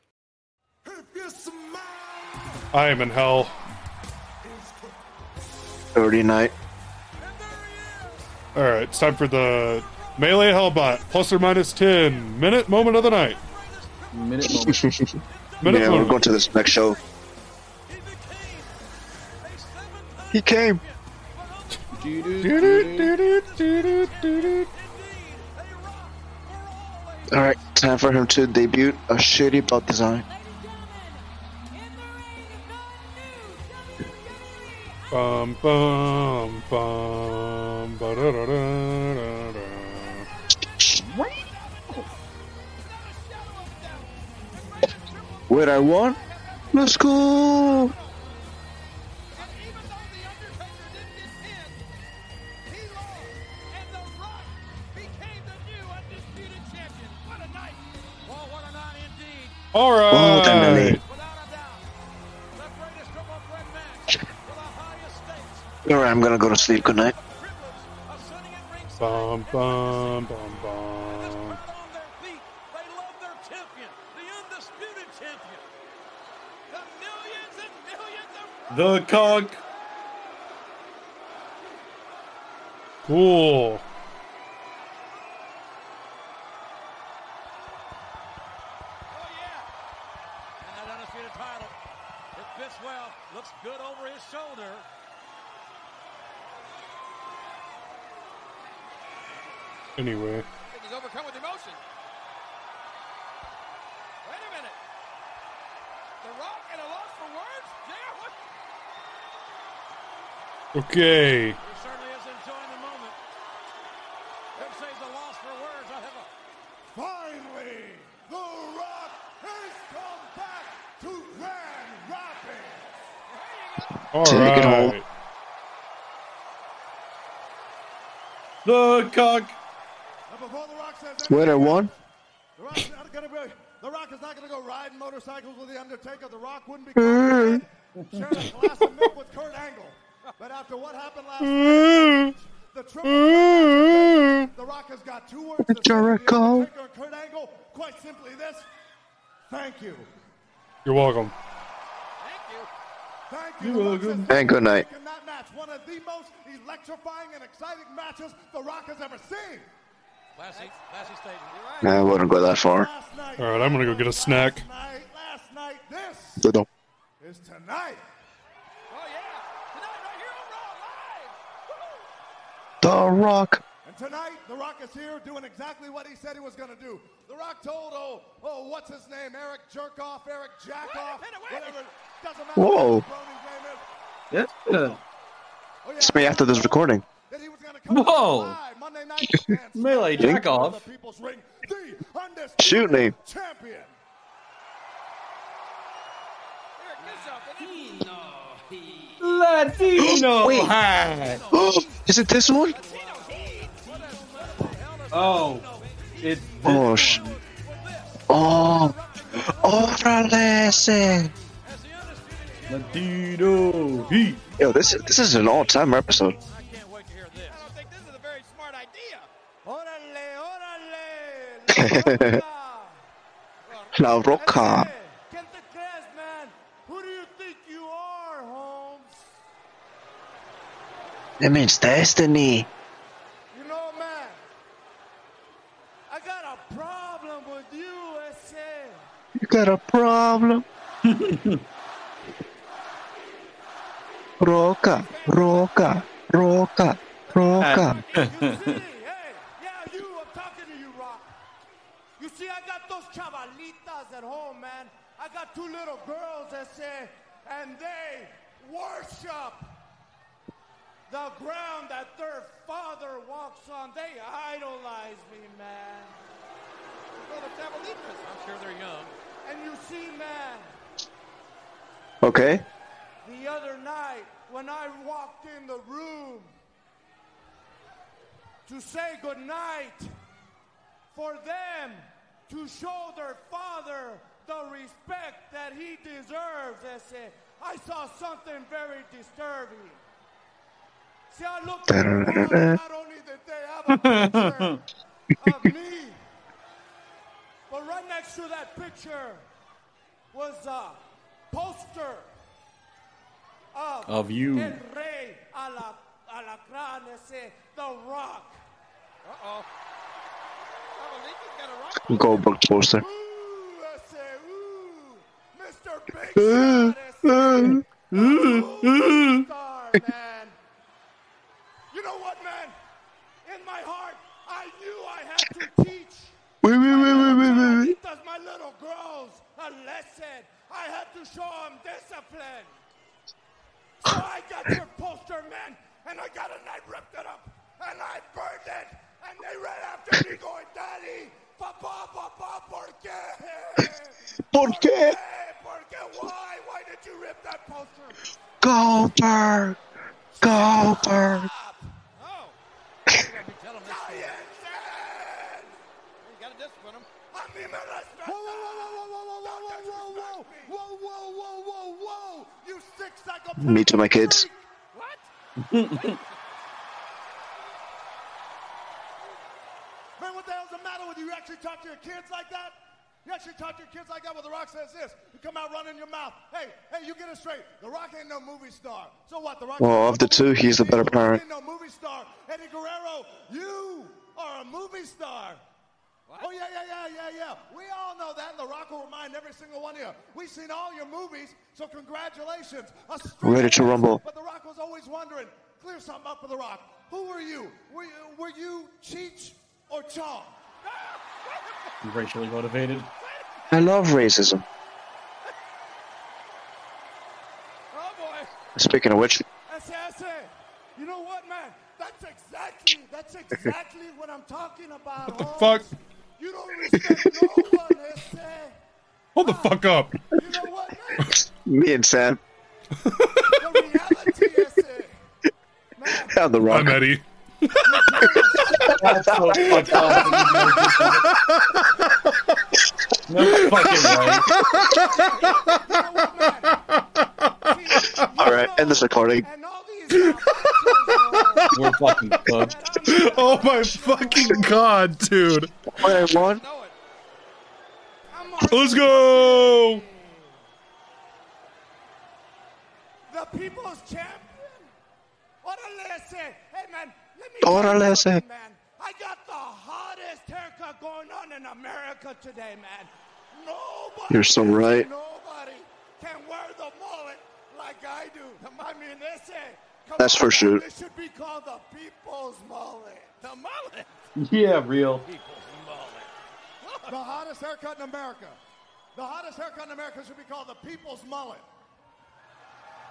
I am in hell. 30 night. All right, it's time for the melee hellbot plus or minus ten minute moment of the night. Minute moment. Minute yeah, we're going to this next show. He came. All right, time for him to debut a shitty belt design. Bum bum bum ba-da-da-da-da-da. Wait, I want? Let's go. All Oh, right. All right, I'm gonna go to sleep. Good night. Bum bum bum bum. on their feet. They love their champion, the undisputed champion. The millions and millions of The conk. Cool. Oh yeah. And that undisputed title. It fits well. Looks good over his shoulder. Anyway, He's overcome with emotion. Wait a minute. The Rock at a loss for words? Yeah, what? okay. He certainly is enjoying the moment. Could say he's a loss for words. I have a Finally, The Rock has come back to Grand Rapids. All Take it home. right. The conk. Now, The Rock says Wait, I anything won? The not gonna be. The Rock is not gonna go riding motorcycles with the Undertaker. The Rock wouldn't be mm caught sharing a glass of milk with Kurt Angle. But after what happened last mm-hmm. night, the triple threat mm-hmm. The Rock has got two words to say to the Jericho. Kurt Angle. Quite simply, this: Thank you. You're welcome. thank you. Thank you. You're welcome. And good night. That match, one of the most electrifying and exciting matches The Rock has ever seen. Classy, classy statement. You're right. I wouldn't go that far. All right, I'm gonna go get a snack. Last night, last night, this Don't- is tonight. Oh yeah, tonight right here on Raw Live. Woo-hoo. The Rock. And tonight, The Rock is here doing exactly what he said he was going to do. The Rock told, oh, oh, what's his name? Eric Jerkoff, Eric Jackoff, Wait a minute, wait a whatever. Doesn't matter Whoa. name is. Yeah. Oh, yeah, It's me after this recording. that he was going to come Whoa. live Monday night Melee smack jack off. the People's Ring, the undisputed Shoot me. champion. Eric Bischoff, and it's Latino Wait. hat. Is it this one? Oh, it's Oh, sh- oh. Órale ese. Latino heat. Yo, this this is an all-time episode. I can't wait to hear this. I think this is a very smart idea. Órale, órale. La La Roca. Hey, ¿Quién te crees, man? Who do you think you are, Holmes? It means destiny. You know, man, I got a problem with you, ese. You got a problem. Roca, Roca, Roca, Roca. You see, hey, yeah, you, I'm talking to you, Rock. You see, I got those chavalitas at home, man. I got two little girls, ese, and they worship the ground that their father walks on. They idolize me, man. Well, the I'm sure they're young. And you see, man, Okay. the other night when I walked in the room to say goodnight for them to show their father the respect that he deserves, ese, I saw something very disturbing. But right next to that picture was a poster of, Of you. El Rey Ala, Alacran, ese, The Rock. Uh-oh. Chavalitas got a rock. Goldberg poster. Ooh, ese, ooh, Mr. Big Shot, ese. Ooh, star, man. You know what, man? In my heart, I knew I had to teach Wait, wait, wait, wait, wait, wait. Chavalitas, my little girls, a lesson. I had to show them discipline. So I got your poster, man, and I got it and I ripped it up and I burned it. And they ran after me going, Daddy, Papa, Papa, ¿por qué? ¿Por qué? ¿Por qué? Why? Why did you rip that poster? Goldberg, Goldberg. Me to my kids. What? Man, what the hell's the matter with you? You actually talk to your kids like that? You actually talk to your kids like that? Well, The Rock says this. You come out running your mouth. Hey, hey, you get it straight. The Rock ain't no movie star. So what? The Rock. Well, of the two, he's the better parent. Ain't no movie star. Eddie Guerrero, you are a movie star. Oh yeah, yeah, yeah, yeah, yeah. We all know that, and The Rock will remind every single one of you. We've seen all your movies, so congratulations. A straight Ready to rumble. But The Rock was always wondering. Clear something up for The Rock. Who were you? Were you, were you Cheech or Chong? Racially motivated. I love racism. Oh boy. Speaking of which, I say, I say, you know what, man? That's exactly, that's exactly what I'm talking about. What the Holmes. fuck? You don't respect no one, Ese. Hold the fuck up. You know what, man? me and Sam The reality is, man, have the rock. I'm Eddie. That's so fucked up. no fucking way. you know what, man? See, you All right, know, end this recording. And all these uh, We're fucking cooked. Oh my fucking god, dude. One and one. Know it. I'm Let's go. the people's champion. Orale, ese. Hey, man, let me Orale, tell you ese. something, man. I got the hottest haircut going on in America today, man. Nobody. You're so right. Nobody can wear the mullet like I do. I mean, ese. Come That's for sure. This should be called the people's mullet. The mullet. Yeah, real. The hottest haircut in America. The hottest haircut in America should be called the people's mullet.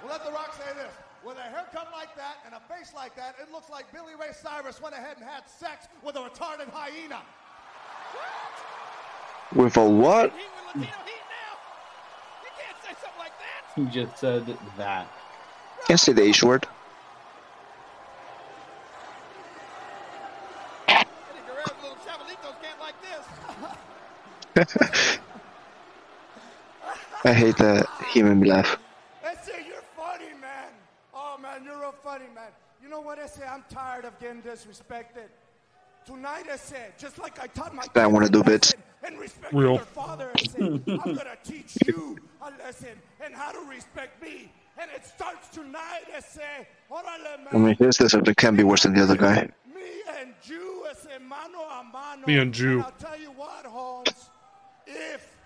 Well, let The Rock say this. With a haircut like that and a face like that, it looks like Billy Ray Cyrus went ahead and had sex with a retarded hyena. With a what? Heat with Latino heat now. You can't say something like that. He just said that. Can't say the H word. Eddie Guerrero's little chavalitos can't like this. I hate that he made me laugh. Ese, you're funny, man. Oh, man, you're real funny, man. You know what, Ese? I'm tired of getting disrespected. Tonight, Ese, just like I taught my I wanna do a bits. And respect Real. their father, Ese. I'm gonna teach you a lesson and how to respect me. And it starts tonight, Ese. Orale, man. I mean, his definitely can be worse than the other guy. Me and Jew, Ese, mano a mano. Me and Jew. I'll tell you what, Holmes. If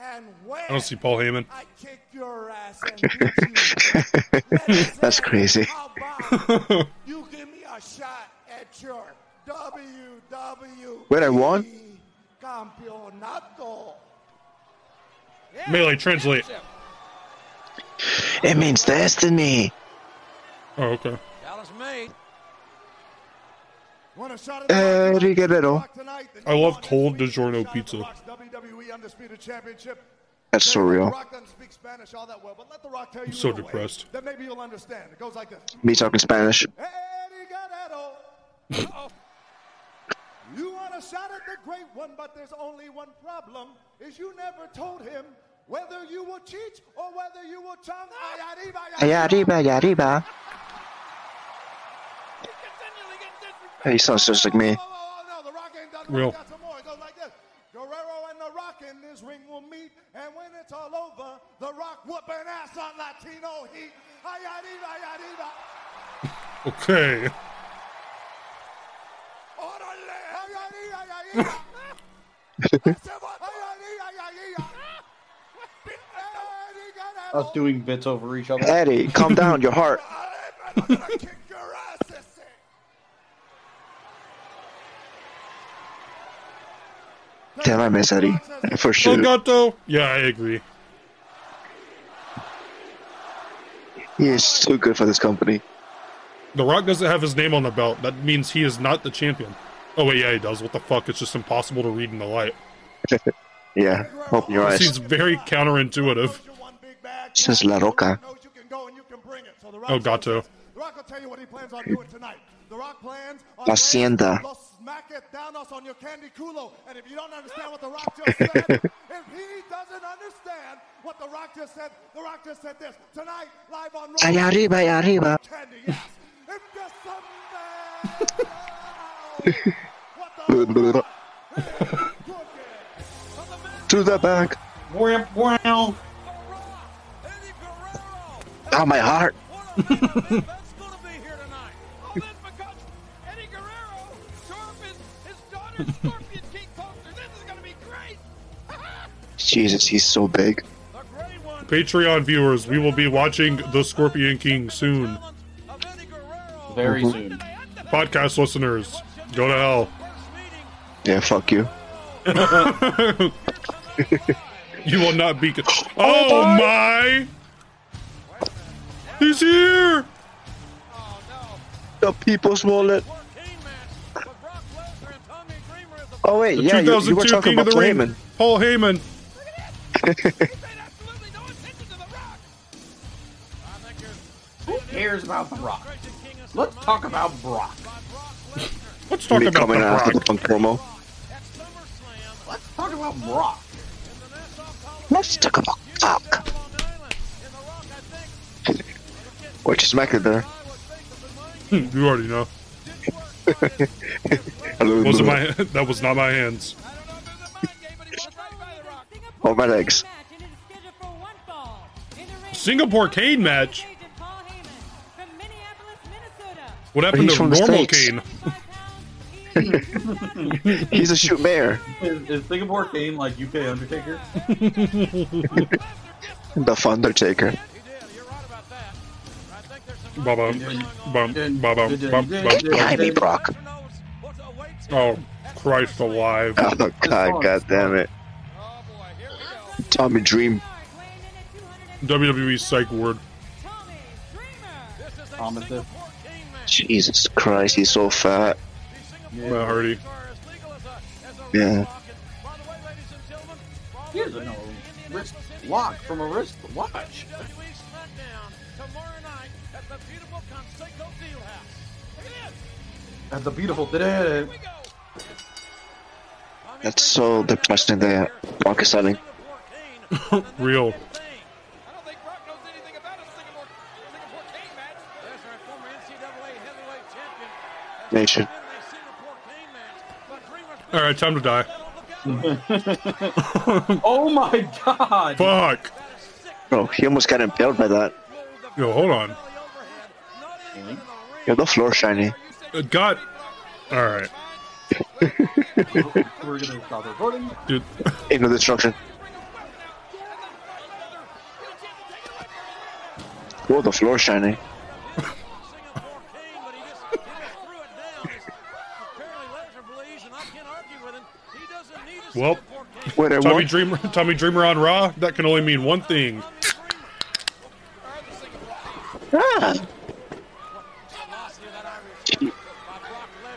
and when I don't see Paul Heyman. I kick your ass and beat you. That's crazy. How you give me a shot at your WWE Wait, I won? Campeonato. Melee, translate. It means destiny. Oh, okay. Dallas made. Want a shot at Eddie Guerrero. Rock tonight? Then I love cold next week, DiGiorno pizza. The Rock's WWE Undisputed Championship. That's so The real. Rock doesn't speak Spanish all that well, but let The Rock tell you I'm so in a way depressed. That maybe you'll understand. It goes like this. Me talking Spanish. Eddie Guerrero. You want a shot at the great one, but there's only one problem: is you never told him whether you will cheat or whether you will tongue. Ay, arriba, ay, Allá arriba, allá arriba. Continually getting disrespected. Hey, he sounds just like me. Oh, oh, oh, no, the Rock ain't done. Real. Real. Got some more. It goes like this: Guerrero and the Rock in this ring will meet, and when it's all over, the Rock whooping ass on Latino heat. Ay, arriba. Okay. Órale, ay, arriba, ay, arriba. Ese vato. Ay, arriba, ay, arriba. Eddie Guerrero. Us doing bits over each other. Eddie, calm down, your heart. I'm gonna kick your ass, ese. Damn, I miss Eddie. For sure. Gato. Yeah, I agree. He is too good for this company. The Rock doesn't have his name on the belt. That means he is not the champion. Oh wait, yeah, he does. What the fuck? It's just impossible to read in the light. Yeah, open your It eyes. seems very counterintuitive. Says La Roca. Oh, Gato. The Rock will tell you plans on doing tonight. The Rock plans on La Hacienda. laying Los Macedanos on your candy culo. And if you don't understand what The Rock just said, if he doesn't understand what The Rock just said, The Rock just said this. Tonight, live on Raw. Allá arriba, allá arriba. Candy, yes. If there's some what the To the back. Wow, wow. Oh, my heart. Jesus, he's so big. The great one. Patreon viewers, we will be watching The Scorpion King soon. Talents of Eddie Guerrero. Very Mhm. soon. Podcast listeners, go to hell. Yeah, fuck you. You will not be. Oh my! He's here! Oh. The people's wallet. Oh, wait, The yeah, you, you were 2002 talking King of about the Ring, Heyman. Paul Heyman. He paid absolutely no attention to the Rock. I think you're Who cares about The Rock? Christian King of Let's talk about Brock. by Brock Let's talk Me about The coming after the punk promo. Let's talk about Brock. in the Nassau Coliseum. Let's talk about Down fuck. Long Island. And The Rock, I hmm, think, What you smack it there? I was faced with the mind You already know. Didn't work. Wasn't my. That was not my hands. I don't know if it was a mind game, but he was right by The Rock. Oh, my legs. Match, and it is scheduled for one fall. In the ring, Singapore cane match. Agent Paul Heyman from Minneapolis, Minnesota. What happened He's to normal States. Kane? 75 pounds, he is He's a shoot mayor. Is, is Singapore Kane like UK Undertaker? The Undertaker. Bum, bum, bum, bum, bum, bum, Behind me. Brock. Oh, Christ alive. Oh God, God damn it. Tommy Dream. WWE psych ward. Thomas this. Jesus Christ, he's so fat. Matt Hardy. Yeah. Here's a wrist lock from a wrist watch. That's the beautiful today. That's so depressing that Brock is selling. Real. Nation. All right, time to die. oh my god! Fuck. Bro, he almost got impaled by that. Yo, hold on. Yo, the floor shiny. It got. All right, We're gonna stop recording. dude. Ain't no destruction. Oh, the floor shiny. Well, Wait, I Tommy won? Dreamer, Tommy Dreamer on Raw. That can only mean one thing. Ah.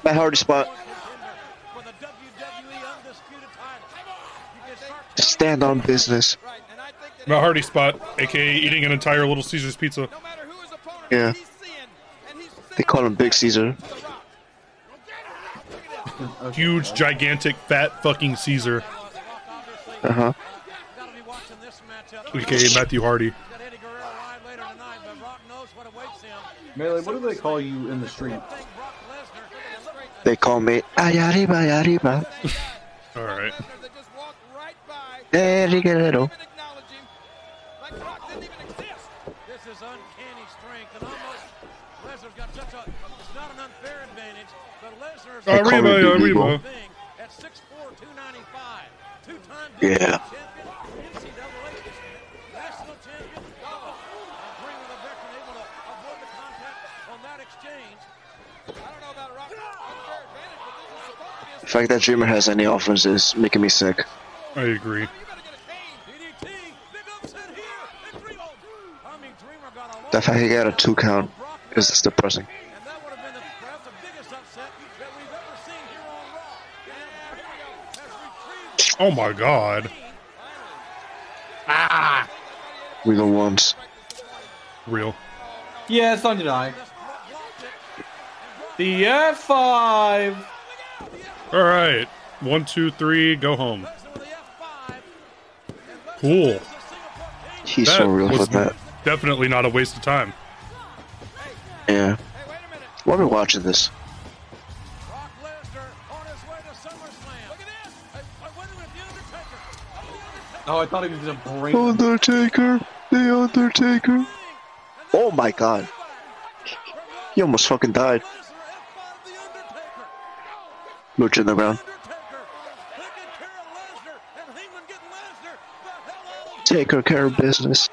Matt Hardy spot. Stand on business. My Hardy spot, aka eating an entire Little Caesars pizza. Yeah. They call him Big Caesar. Huge, gigantic, fat fucking Caesar, Uh huh. aka Matthew Hardy. Melee, what do they call you in the street? They call me Ayariba Ayariba. All right. There you go. This is uncanny strength, and almost Lesnar's got such a. It's not an unfair advantage, but Lesnar's They call me Arriba, Big Eagle. arriba. thing at 6'4", 295, two-time Yeah. champion, NCAA national champion, and Dreamer the veteran able to avoid the contact on that exchange. The fact that Dreamer has any offense is making me sick. I agree. DDT, big upset here, and Dreamer. Tommy Dreamer got a The fact he got a two count is just depressing. And that would have been the, perhaps the biggest upset that we've ever seen here on Raw. And here we go, has retrieved Oh my god. We the ones. Real. Yeah, it's on your eye. The F5. All right. One, two, three. Go home. Cool. He's That so real for was that. definitely not a waste of time. Yeah. Why are we watching this? Brock Lesnar on his way to SummerSlam. Look at this. I, I wonder if The Undertaker. Oh, I thought he was gonna bring. Undertaker, the Undertaker. Oh my god. He almost fucking died. Lucha in the ground. Take her care of business.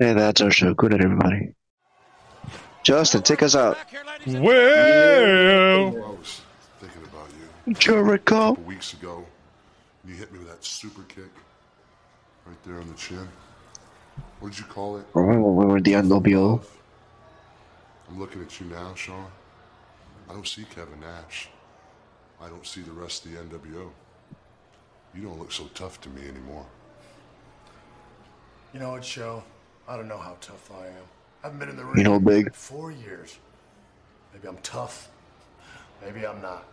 And that's our show. Good night, everybody. Justin, take us out. Well, I was thinking about you Jericho. couple weeks ago. You hit me with that super kick right there on the chin. What did you call it? Remember when we were the NWO? I'm looking at you now, Shawn. I don't see Kevin Nash. I don't see the rest of the NWO. You don't look so tough to me anymore. You know what, Show? I don't know how tough I am. I haven't been in the ring You know, big. in four years. Maybe I'm tough. Maybe I'm not.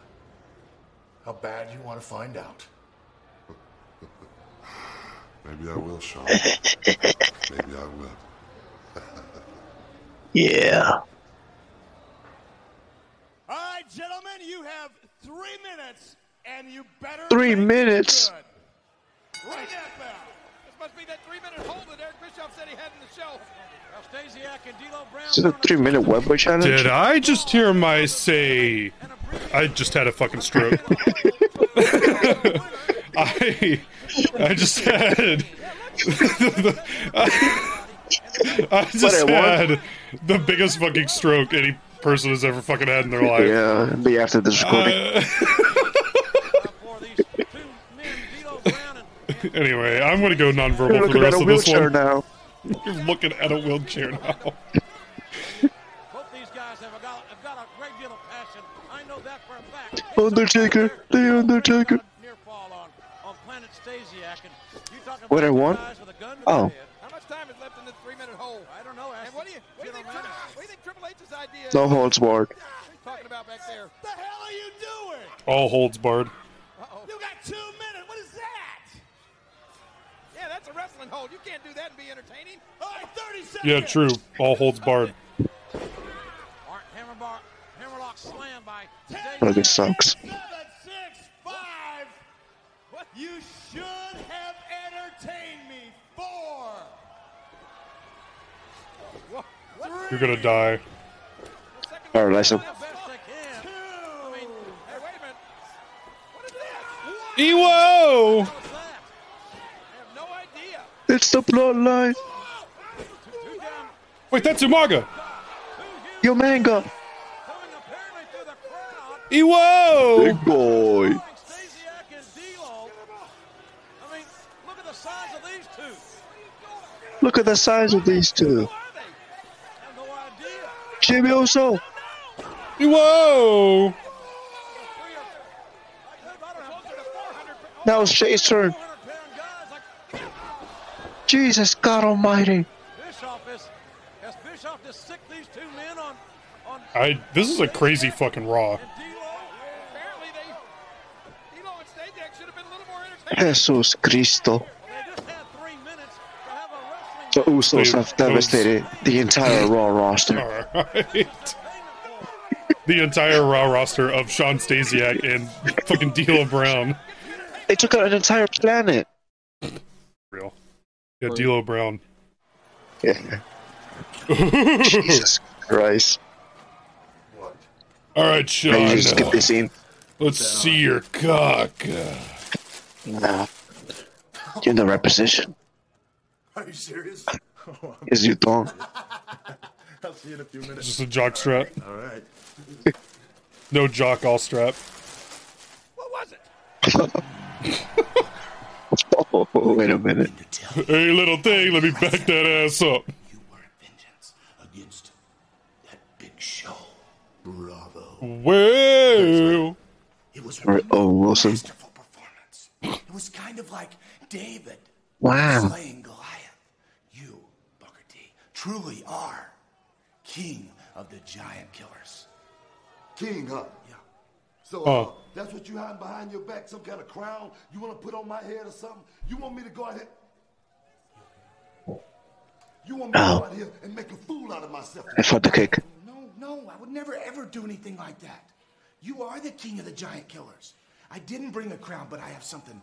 How bad you want to find out? Maybe I will, Shawn. Maybe I will. Yeah. All right, gentlemen, you have three minutes, and you better. Three make it minutes. good. Right that bell. This must be that three-minute hold that Eric Bischoff said he had in the shelf. Stasiak and D'Lo Brown. Is it a three minute web challenge? did I just hear my say? I just had a fucking stroke. I I just had I just What, I won? had the biggest fucking stroke any person has ever fucking had in their life. Yeah, be after this recording. Uh, anyway, I'm gonna go nonverbal for the rest at a of this one. now. You're looking at a wheelchair now. Both these guys have got, have got are you doing? All holds barred. Uh-oh. You got two minutes. What is that? Yeah, that's a wrestling hold. You can't do that and be entertaining. All right, 30 seconds. Yeah, true. All holds barred. Art Hammerbar, Hammerlock slam by Look, it sucks. Seven, six, five. What? You should have entertained me. Four. What? You're gonna die. All right, Lysa. best they can. I mean, hey, wait a minute. What is that? Ewo! What was that? I have no idea. It's the bloodline. Wait, that's Umaga. Yo, manga. apparently through. Ewo! Big boy. Throwing Stasiak and D'Lo. I mean, look at the size of these two. Look at the size of these two. Who are they? I have no idea. Jimmy Uso. Ewo! Three or, I don't know, closer to 400. Now it's Jay's turn. 400 pound guys like Jesus God Almighty. Bischoff is, has Bischoff just sick these two men on, on I. This is a crazy fucking raw. and D'Lo? Apparently, they. D'Lo and Stasiak should have been a little more entertaining. Jesus Cristo. Well, they just had three minutes to have a wrestling The Usos have devastated the entire Raw roster. Alright. The entire Raw roster of Shawn Stasiak and fucking D'Lo Brown. They took out an entire planet. Real. Yeah, D'Lo Brown. Yeah. Jesus Christ. What? Alright, Now you Sean. just skip this in. Let's see your cock. Nah. You're in the right position. Are you serious? Is you don't. I'll see you in a few minutes. Just a jock strap. All right. No jock all strap. What was it? Oh, wait a minute. Hey, little thing, let me back that ass up. You were vengeance against that big show. Bravo. Well, It was Or- Oh, Wilson. masterful performance. It was kind of like David Wow. slaying Goliath. You, Booker T, truly are king of the giant killers. King, huh? Yeah. So Oh. uh, that's what you hiding behind your back? Some kind of crown you want to put on my head or something? You want me to go out here? You want me to go out here and make a fool out of myself? I fought the kick. No, no, I would never ever do anything like that. You are the king of the giant killers. I didn't bring a crown, but I have something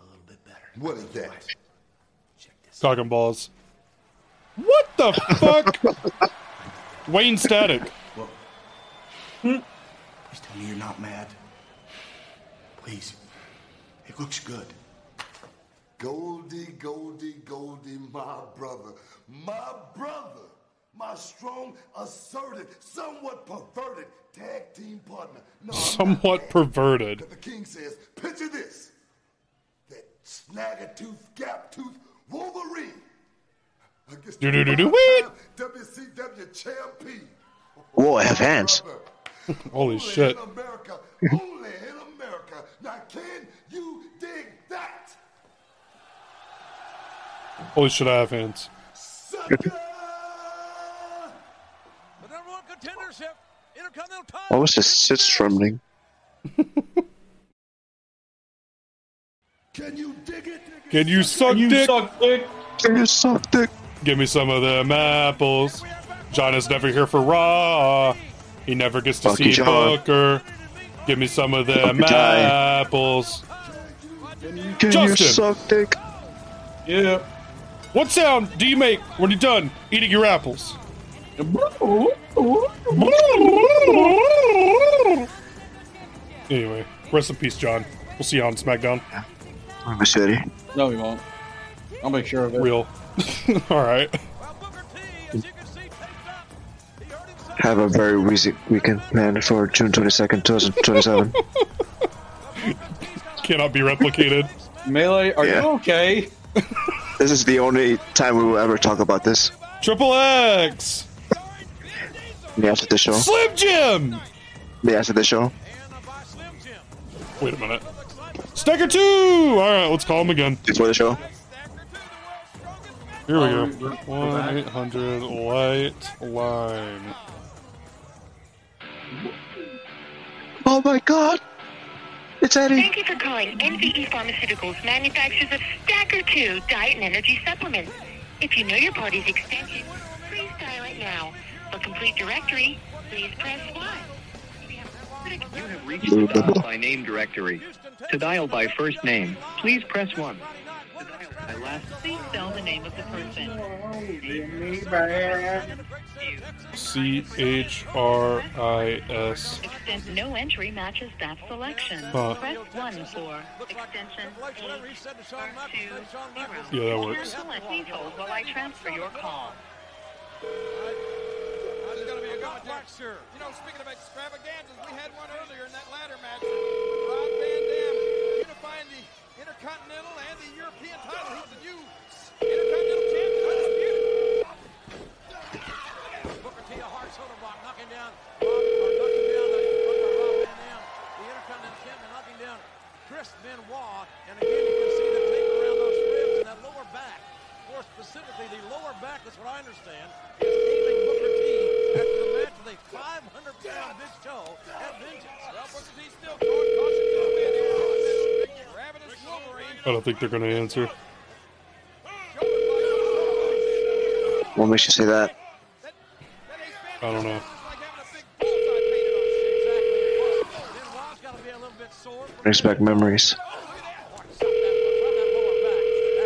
a little bit better. What is that? Check this. talking balls. What the fuck? Wayne Static. Hmm. Please tell me you're not mad. Please. It looks good. Goldie, Goldie, Goldie, my brother. My brother. My strong, assertive, somewhat perverted tag team partner. No, Somewhat perverted. The king says, picture this. That snagger tooth, gap tooth Wolverine. Against the Do-do-do-do, five-time WCW champion. Whoa, I have hands. Holy Only shit. In America, only in America. Now, can you dig that? Holy shit, I have hands. The number one contendership, Intercontinental title. What was this sit trembling? Can you dig it? Can you suck dick? Can you suck dick? Give me some of them apples. John is never here for Raw. He never gets to Fuck you, see John. Booker. Give me some of them you, Ty. apples. Can Justin. you suck dick? Yeah. What sound do you make when you're done eating your apples? Anyway, rest in peace, John. We'll see you on SmackDown. I'm sorry. No, we won't. I'll make sure of it. Real. All right. Have a very busy weekend planned for June 22nd, 2027. Cannot be replicated. Melee, are Yeah. you okay? this is the only time we will ever talk about this. Triple X. The after the show. Slim Jim. The after the show. Wait a minute. Stacker two. All right, let's call him again. Before the show. Here we Oh, go. we're- we're One eight hundred light line. Oh my god! It's Eddie! Thank you for calling NVE Pharmaceuticals, manufacturers of Stacker 2 Diet and Energy Supplements. If you know your party's extension, please dial it now. For complete directory, please press 1. You have reached the dial by name directory. To dial by first name, please press 1. To dial by last Please spell the name of the person. C H R I S. Extent no entry matches that selection. Huh. Press 1 for extension H2 Yeah, that works. Please hold while I transfer your call. It's gonna be a good match, sure. You know, speaking of extravaganzas, we had one earlier in that ladder match. Rob Van Dam unifying the Intercontinental and the European title. He's the new Intercontinental champion, undisputed. Booker T, a hard soda block, knocking down Rob, or knocking down the, Rob Van Dam, the Intercontinental champion, knocking down Chris Benoit. And again, you can see the tape around those ribs and that lower back. More specifically, the lower back, that's what I understand, is ailing Booker T after the match with a 500-pound Big Show at Vengeance. Well, Booker T's still throwing caution to the wind here on this ravenous Wolverine. I don't think they're gonna answer. What makes you say that? I don't know. Brings back memories.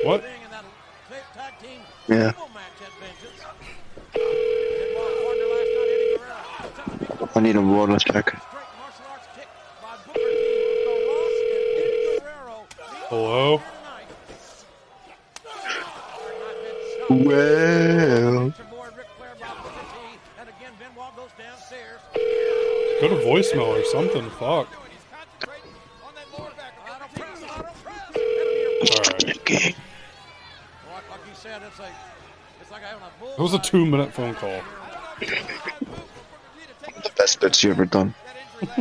What? Yeah. I need a wordless check. Hello. Well. Go to voicemail or something. Fuck. Alright. Like, like he said, it's like, it's like having a bull. It was a two minute phone call. The best bits you ever done.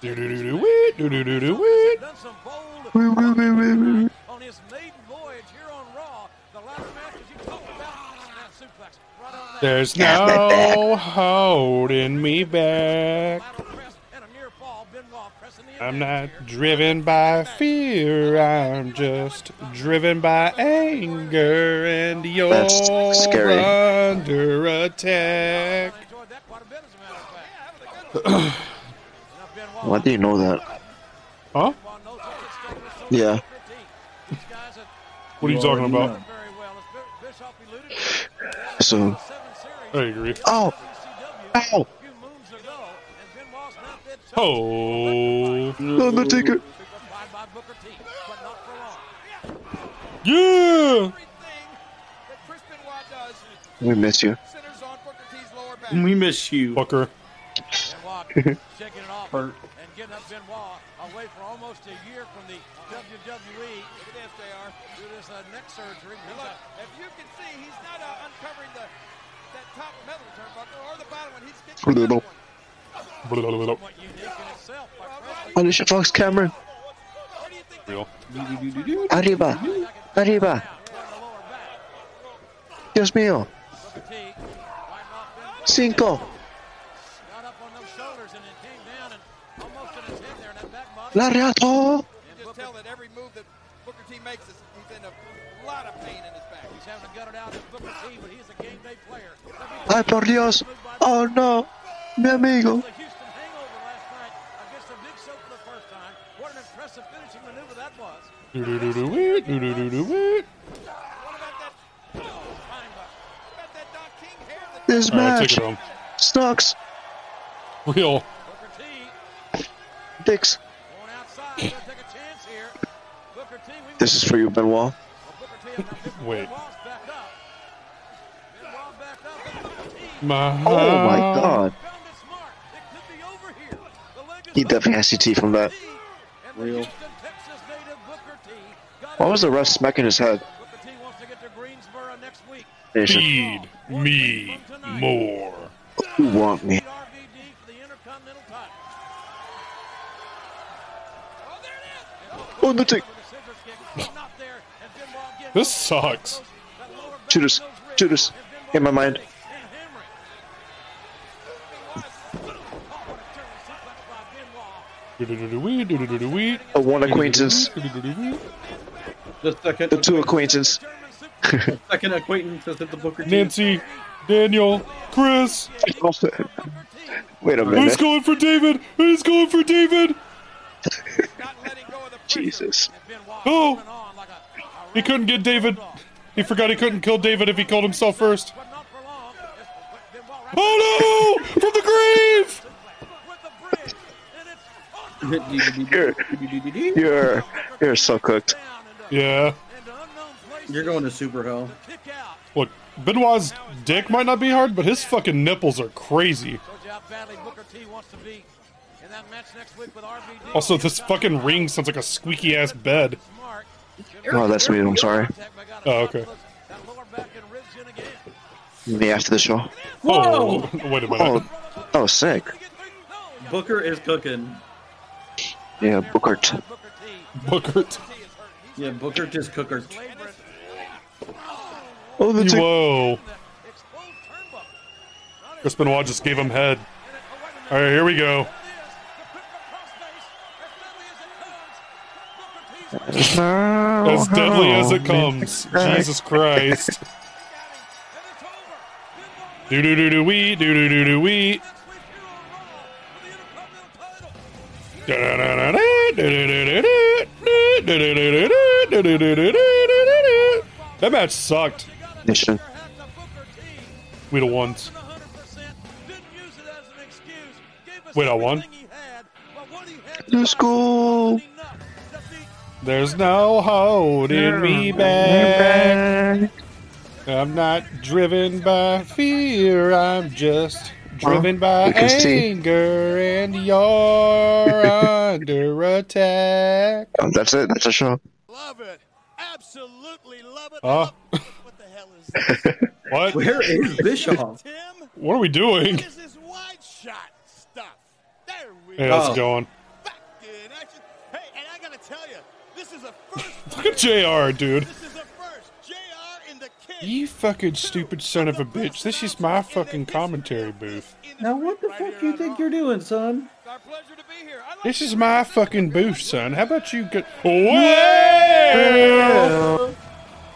Do do do do wee do do do do wee. Done some bold on his maiden voyage here on Raw. The ladder matches you talked about. That suplex. Right on that. There's no holding me back. I'm not driven by fear, I'm just driven by anger, and you're That's under attack. Why do you know that? Huh? Yeah. What are you talking about? So. I agree. Oh! Ow! Oh. oh. Undertaker! Yeah! We miss you. We miss you. Fucker. shaking it off Hurt. And getting up Benoit away for almost a year from the WWE. Look at this, JR. Do this uh, neck surgery. Now look, if you can see, he's not uh, uncovering the that top metal turnbuckle or the bottom one. He's getting Little. somewhat unique in itself. Like Alicia Fox Cameron. Real. Arriba. Arriba. Dios mío. Cinco. got up on those shoulders and it came down and almost in his head there in that back body. Lariato. Just tell that every move that Booker T makes, is, he's in a lot of pain in his back. He's having to out as Booker T, but he's a game day player. Ay, por Dios. Oh no. Mi amigo. The Houston hangover last night against the Big for the first time. What an impressive finishing maneuver that was. Do do do do do do do do. This Alright, match take it home. sucks. Real. Dicks. This is for you, Benoit. Wait. My Oh my god. He definitely has CT from that. Real. Why was the ref smacking his head? Nation. Feed me more. You want me? Undertaker. This sucks. Judas. Judas. In my mind. A one acquaintance. The second, The two acquaintance. second acquaintance is at the Booker T. Nancy, Daniel, Chris. Wait a minute. Who's going for David? Who's going for David? Jesus. Oh! He couldn't get David. He forgot he couldn't kill David if he killed himself first. Oh no! From the grave! You're, you're, you're so cooked. Yeah. You're going to Super Hell. Look, Benoit's dick might not be hard, but his fucking nipples are crazy. Also, this fucking ring sounds like a squeaky ass bed. Oh, that's me. I'm sorry. Oh, okay. Me after the show. Oh, wait a minute. Oh, that was sick. Booker is cooking. Yeah, Bookert. Bookert. Yeah, Booker just cooker. Oh, the tick- Whoa. Chris Benoit just gave him head. Alright, here we go. As deadly as it comes. Jesus Christ. Do do do do wee, do do do do wee. That match sucked. Nation. We the ones. Wait, I won? Let's go. There's no holding me back. I'm not driven by fear, I'm just driven by we see. anger, and you're under attack. Oh, that's it. That's a show. Love it. Absolutely love it. Huh? What the hell is this? What? Where is Bischoff? Tim? What are we doing? This is wide shot stuff. There we Hey, go. how's Oh. it going? Back in action. Hey, and I gotta tell you, this is a first. Look at JR, dude. This is a first. JR in the king. You fucking stupid son of a bitch. This is my fucking commentary booth. Now what the fuck you think you're doing, son? Our pleasure to be here. I like This is my fucking booth, son. How about you get. Well!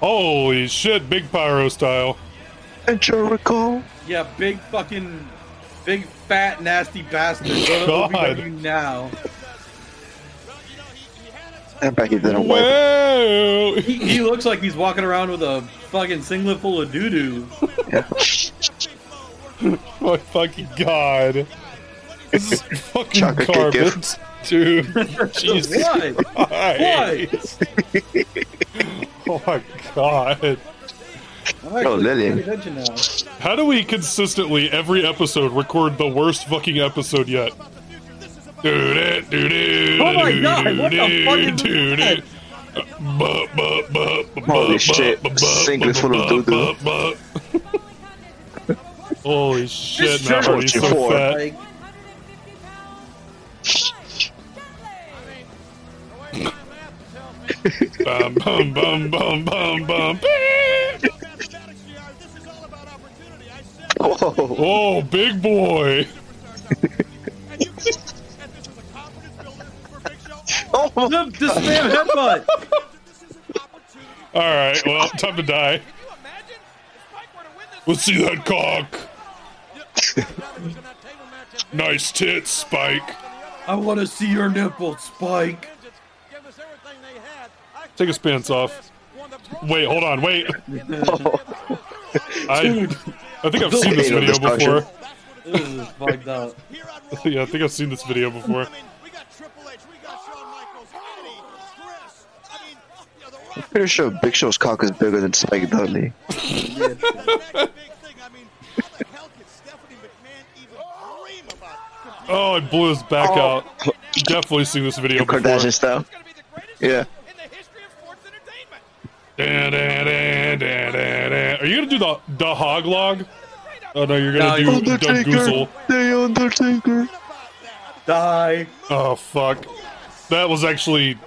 Holy shit, big pyro style. And Jericho. Yeah, big fucking, big fat nasty bastard. Go to God. Now. I bet he didn't wipe. Well! He, he looks like he's walking around with a fucking singlet full of doo doo. My fucking god. This is fucking Chocolate cake garbage. gift. Dude. Jesus Why? Christ. Oh my god. I'm actually Oh, Lillian. paying attention now. How do we consistently, every episode, record the worst fucking episode yet? Do it, do it, Oh my God, what the fuck is do that? Holy shit, bu- bu- full of doo-doo. bu- bu- Holy shit, This Matt shirt Hardy's so 44. fat. Like, Bum, bum, bum, bum, bum, bum. Whoa. Oh, big boy. Oh, the, the spam headbutt. All right, well, time to die. Let's see that cock. nice tits, Spike. I want to see your nipple, Spike. Take his pants off. Wait, hold on, wait. I, I think I've seen this video before. This is fucked up. yeah, I think I've seen this video before. we got Triple H, we got Shawn Michaels, Eddie, Chris. I mean, I'm pretty sure Big Show's cock is bigger than Spike Dudley. Oh, it blew his back oh. out. Definitely seen this video before. Kardashian style. Yeah. Da, da, da, da, da, da. Are you gonna do the the hog log? Oh no, you're gonna No, do Doug Goozle. The Undertaker. Die. Oh fuck. That was actually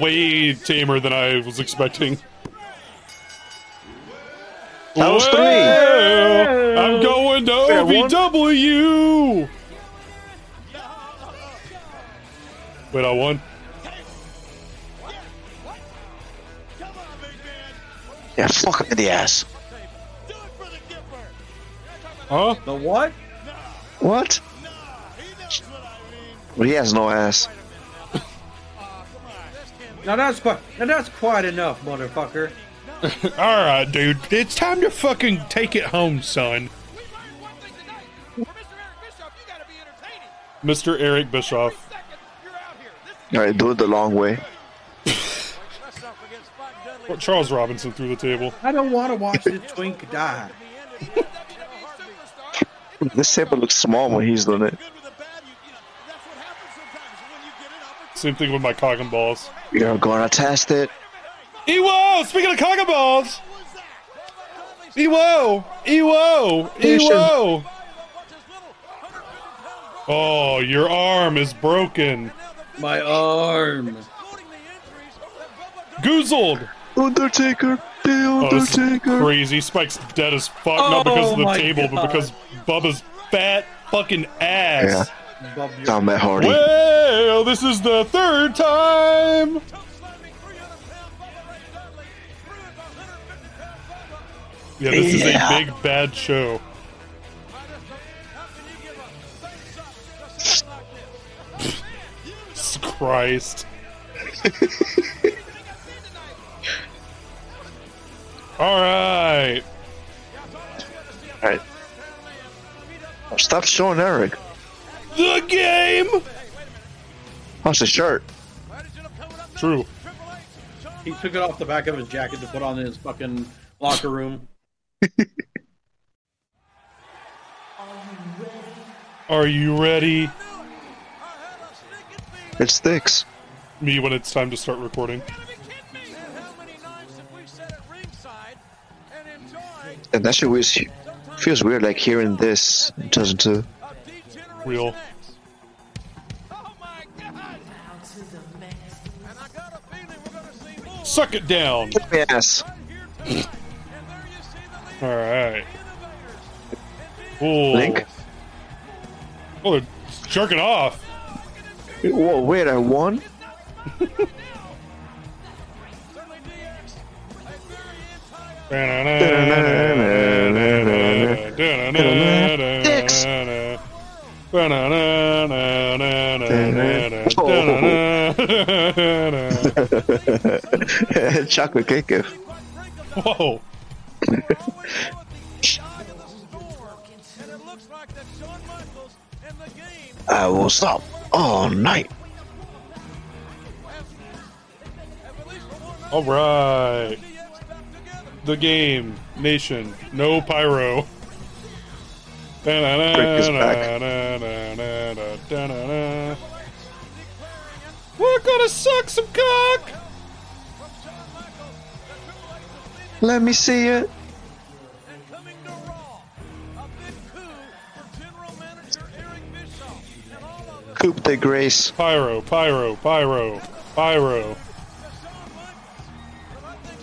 way tamer than I was expecting. That was three. Well, I'm going to Yeah, one. OVW. Wait, I won. Yeah, fuck him in the ass. Huh? The what? What? Well, he has no ass. Now that's quite. Now that's quite enough, motherfucker. All right, dude. It's time to fucking take it home, son. Mr. Eric Bischoff. All right, do it the long way. What Charles Robinson through the table. I don't want to watch the twink die. This table looks small when he's doing it. Same thing with my cock and balls. You're gonna test it. Ewo! Speaking of cock and balls! Ewo! Ewo! Ewo! Oh, your arm is broken. My arm. Goozled! Undertaker. The Oh, Undertaker. crazy. Spike's dead as fuck, not because Oh of the oh my table, but because Bubba's fat fucking ass. Tom Matt Hardy. Well, this is the third time. Yeah, this Yeah. is a big bad show. Christ. All right. All right. Stop showing Eric. The game. How's the shirt? True. He took it off the back of his jacket to put on in his fucking locker room. Are you ready? It sticks. Me when it's time to start recording. And that shit was, feels weird, like hearing this in 2002. Real. Suck it down. Yes. All right. Ooh. Link? Oh, they're jerking off. Whoa, wait, I won? Chocolate cake gift. Whoa. I will stop all night. All right. The game, nation, no pyro. Is We're gonna suck some cock. Let me see it. Coupe de Grace. Pyro, pyro, pyro, pyro.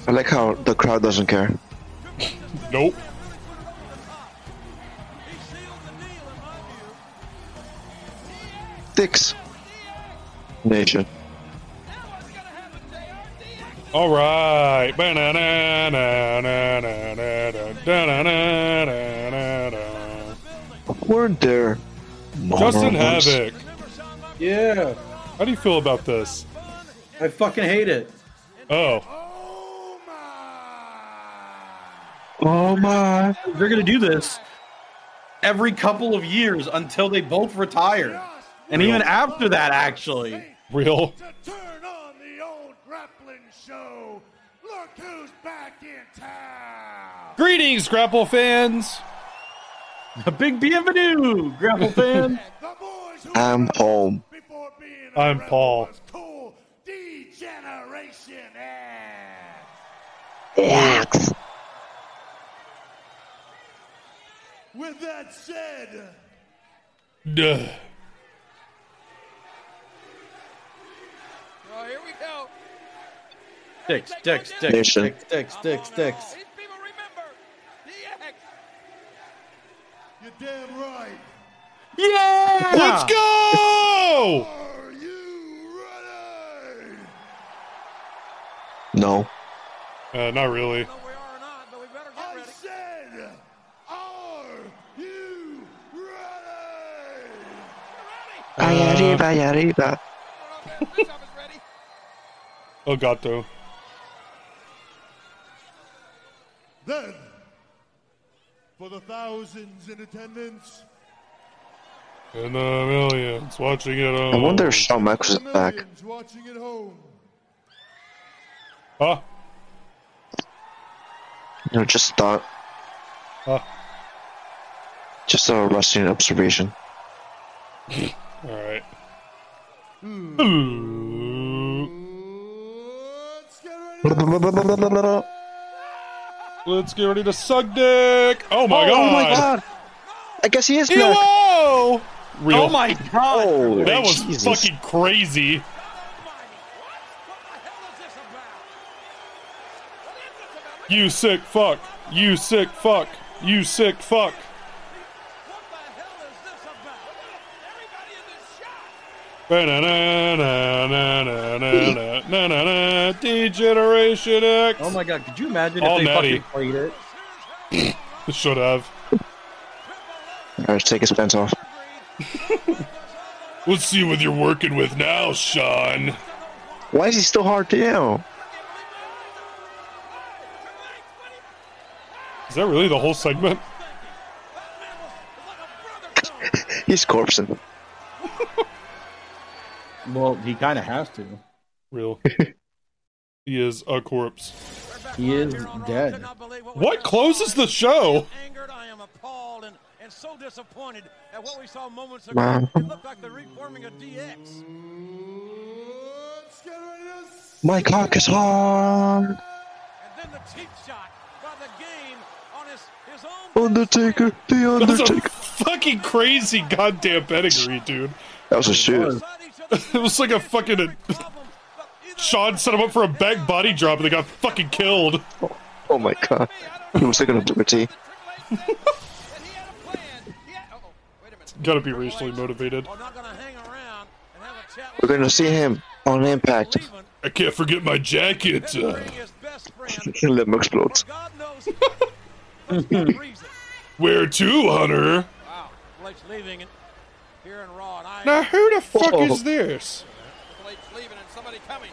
I like how the crowd doesn't care. Nope. Dicks. Nation. All right. Weren't there Justin morons? Havoc. Yeah. How do you feel about this? I fucking hate it. Oh. Oh my. They're gonna do this every couple of years until they both retire. And even after that, actually. Real. Turn on the old grappling show. Look who's back in town! Greetings, grapple fans. A big bienvenue, grapple fan. I'm home. I'm Paul. Cool Degeneration X! X. With that said, Duh. Here we go. Dicks, dicks, dicks, Nation. dicks, dicks, dicks, dicks. You're damn right. Yeah! Let's go! Are you ready? No. Uh, not really. Vai uh, arriba, arriba. Oh, Gato. Then, for the thousands in attendance, And the millions watching it I wonder if Shawn Michaels is back. millions watching at home, Huh? No, just thought. Huh? Just a wrestling observation. Alright. Hmm. Let's get ready to suck dick. Oh my oh, god. Oh my god! I guess he is Ew, back. Whoa! Real. Oh my god! That was Jesus. fucking crazy. You sick fuck. You sick fuck. You sick fuck. Degeneration X. Oh my god, could you imagine All if they natty. fucking played it? Should have. Alright, take his pants off. Let's see what you're working with now, Shawn. Why is he still hard to do? Is that really the whole segment? He's corpsing. Well, he kind of has to. Real. he is a corpse. He is dead. What closes the show? Angered, I am appalled and, and so disappointed at what we saw moments ago. Wow. It looked like the reforming of DX. My cock is hard. And then the cheap shot by the game on his, his own. Undertaker, the That's a Undertaker. fucking crazy goddamn pedigree, dude. That was a shoot. it was like a fucking. Shawn set him up for a back body drop and they got fucking killed. Oh my god. He was thinking of liberty. Gotta be racially motivated. We're gonna see him on Impact. I can't forget my jacket. Uh, Let him explode. where to, Hunter? Wow, Blake's leaving Now, who the fuck Whoa. is this? Leaving and somebody coming.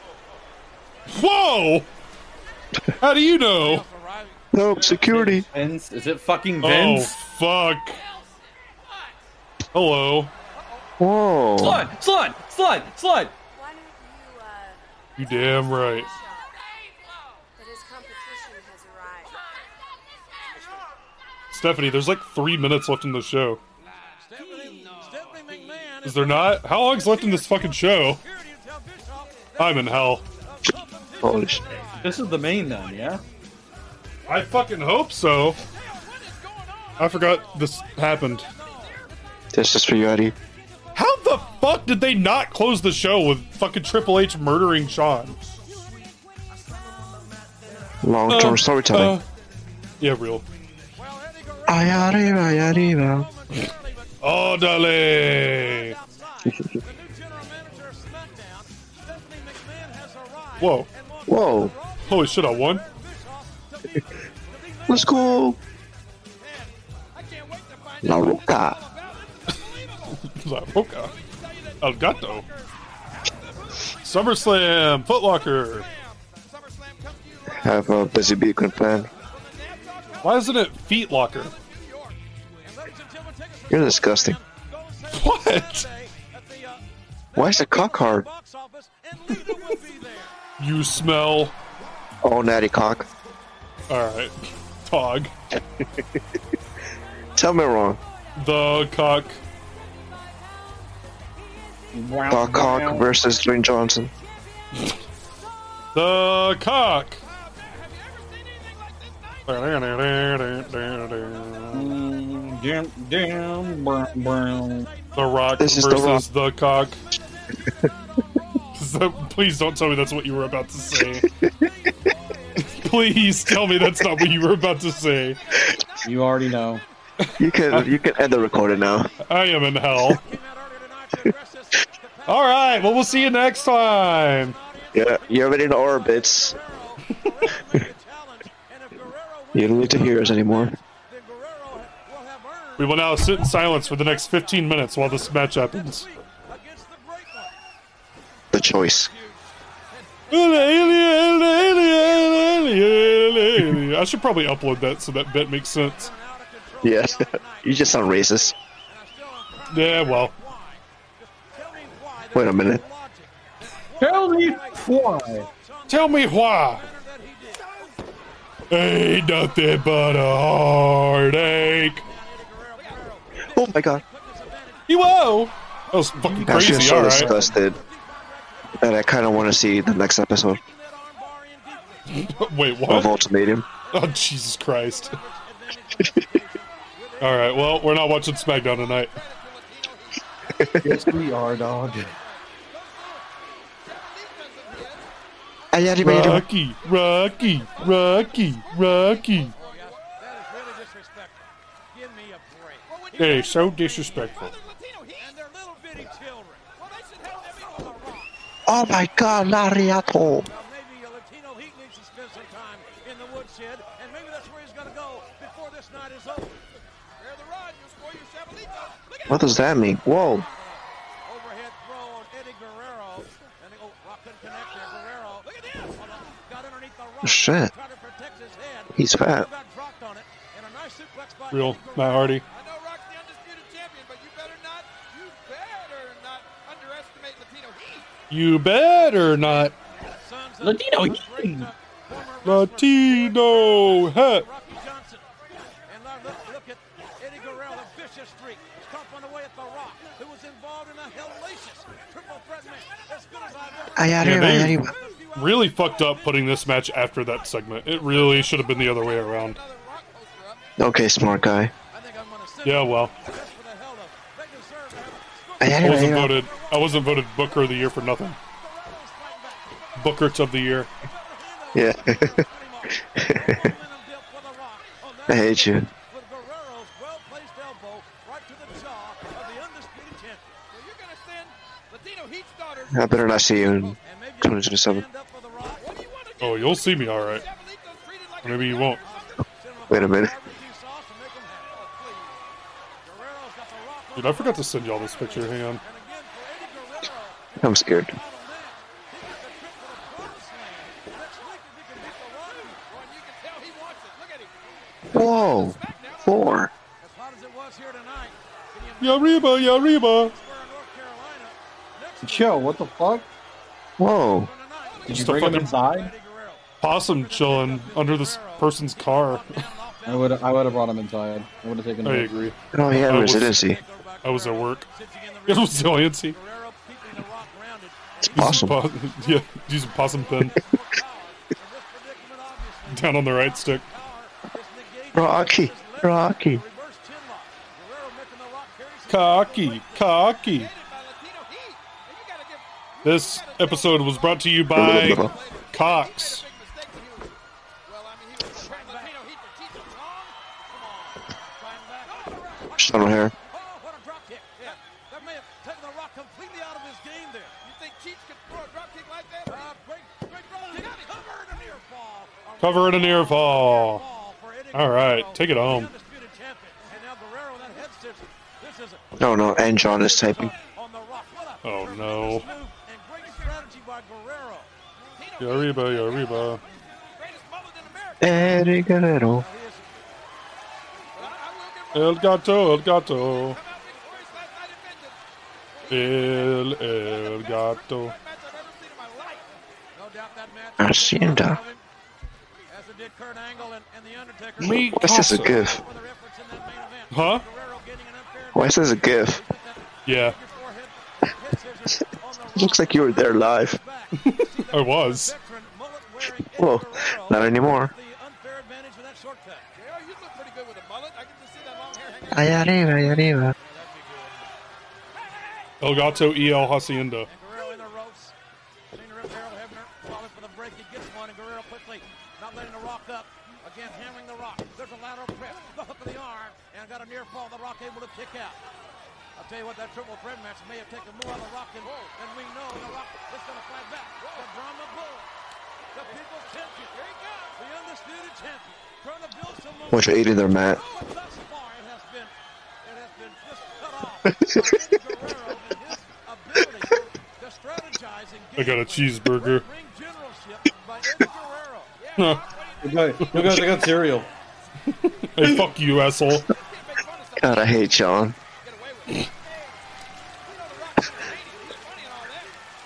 Whoa! How do you know? No, security. Vince? Is it fucking Vince? Oh, Vince? fuck. Hello. Whoa. Slide, slide, slide, slide. You damn right. But his competition has arrived. Stephanie, there's like three minutes left in the show. Is there not? How long's left in this fucking show? I'm in hell. Holy shit. This is the main then, yeah? I fucking hope so. I forgot this happened. This is for you, Eddie. How the fuck did they not close the show with fucking Triple H murdering Shawn? Long term Uh, storytelling. uh, yeah, real. Ay arriba, ay arriba. Oh, dale. Whoa. Whoa. Holy shit, I won. Let's go. La Roca. La Roca. El Gato. SummerSlam. Footlocker. Have a busy beacon plan. Why isn't it Feet Locker? You're disgusting. What? Why is the cock hard? You smell. Oh, natty cock. All right, Tog. Tell me wrong. The cock. The cock versus Dwayne Johnson. The cock. Down, down, brown, brown. The Rock This is The versus the, cock. So- Please don't tell me that's what you were about to say. Please tell me that's not what you were about to say. You already know. You can you can end the recording now. I am in hell. All right. Well, we'll see you next time. Yeah, you already in orbits. you don't need to hear us anymore. We will now sit in silence for the next 15 minutes while this match happens. The choice. I should probably upload that so that bit makes sense. Yeah, you just sound racist. Yeah, well. Wait a minute. Tell me why. Tell me why. Ain't nothing but a heartache. Oh my god. You Whoa! That was fucking crazy. I'm just crazy, so alright. disgusted that I kind of want to see the next episode Wait, of what? Ultimatum. Oh, Jesus Christ. Alright, well, we're not watching SmackDown tonight. yes, we are, dog. Ayarimatum. Rocky, Rocky, Rocky, Rocky. Hey, so disrespectful. Oh my god, Lariato. Maybe a Latino Heat needs to spend some time in the woodshed, and maybe that's where he's going to go before this night is over. There's the rod. You score your Sabalito. Look at What does that mean? Whoa. Overhead throw on Eddie Guerrero. And match, as good as I've ever Yeah, they Ayarima. really fucked up putting this match after that segment. It really should have been the other way around. Okay, smart guy. Yeah, well. I wasn't voted. I wasn't voted Booker of the Year for nothing. Bookert of the Year. Yeah. I hate you. with Guerrero's well-placed elbow right to the jaw of the undisputed champion. So you're gonna send Latino Heat's daughters. I better not see you in 2027. Oh, you'll see me all right. Maybe you won't. Wait a minute. Dude, I forgot to send y'all this picture. Hang on. I'm scared. Whoa. Four. Yariba, Yariba. Yo, what the fuck? Whoa. Did Just a bring him inside? possum chilling under this person's car. I would I would have brought him inside. I would have taken. I him. agree. Oh, he had I was- residency. I was at work. It was resiliency. It's awesome. Po- yeah, use a possum pin. Down on the right stick. Rocky. Rocky. Cocky, cocky. This episode was brought to you by Cox. Sean O'Haire. That may have taken The Rock completely out of his game there. You think Cheech could throw a drop kick like that? Uh, great, great drop kick. Covered a near fall. Cover it a near fall. All right, take it home. Undisputed champion. And now Guerrero, that head stitch. This is a No, no, and John is typing. on The Rock. What a Oh no. move and great strategy by Guerrero. Yariba, Yariba. Eddie Guerrero. El gato, el gato. El, el gato. Hacienda. did Kurt Angle and, and the Undertaker. Me What's this a Casa. gif? Huh? Why is this a gif? Yeah, Looks like you were there live. I was. Well, not anymore. JR, you look pretty El Gato El Hacienda. Guerrero in the ropes. Senior rep Earl Hebner calling for the break. He gets one, and Guerrero quickly not letting the rock up. Again, hammering the rock. There's a lateral press. The hook of the arm, and got a near fall. The rock able to kick out. I'll tell you what, that triple threat match may have taken more out of the rock than, than we know. The rock is going to fight back. The Brahma Bull, the people's champion. Here he comes. The undisputed champion. Trying to build some Bunch of eating their mat. Oh, but thus far, it has been, it has been just cut off. by Eddie Guerrero and his ability to strategize and I got a cheeseburger. ring generalship by Eddie Guerrero. Huh. You guys, guys, I got cereal. Hey, fuck you, asshole. God, I hate Sean.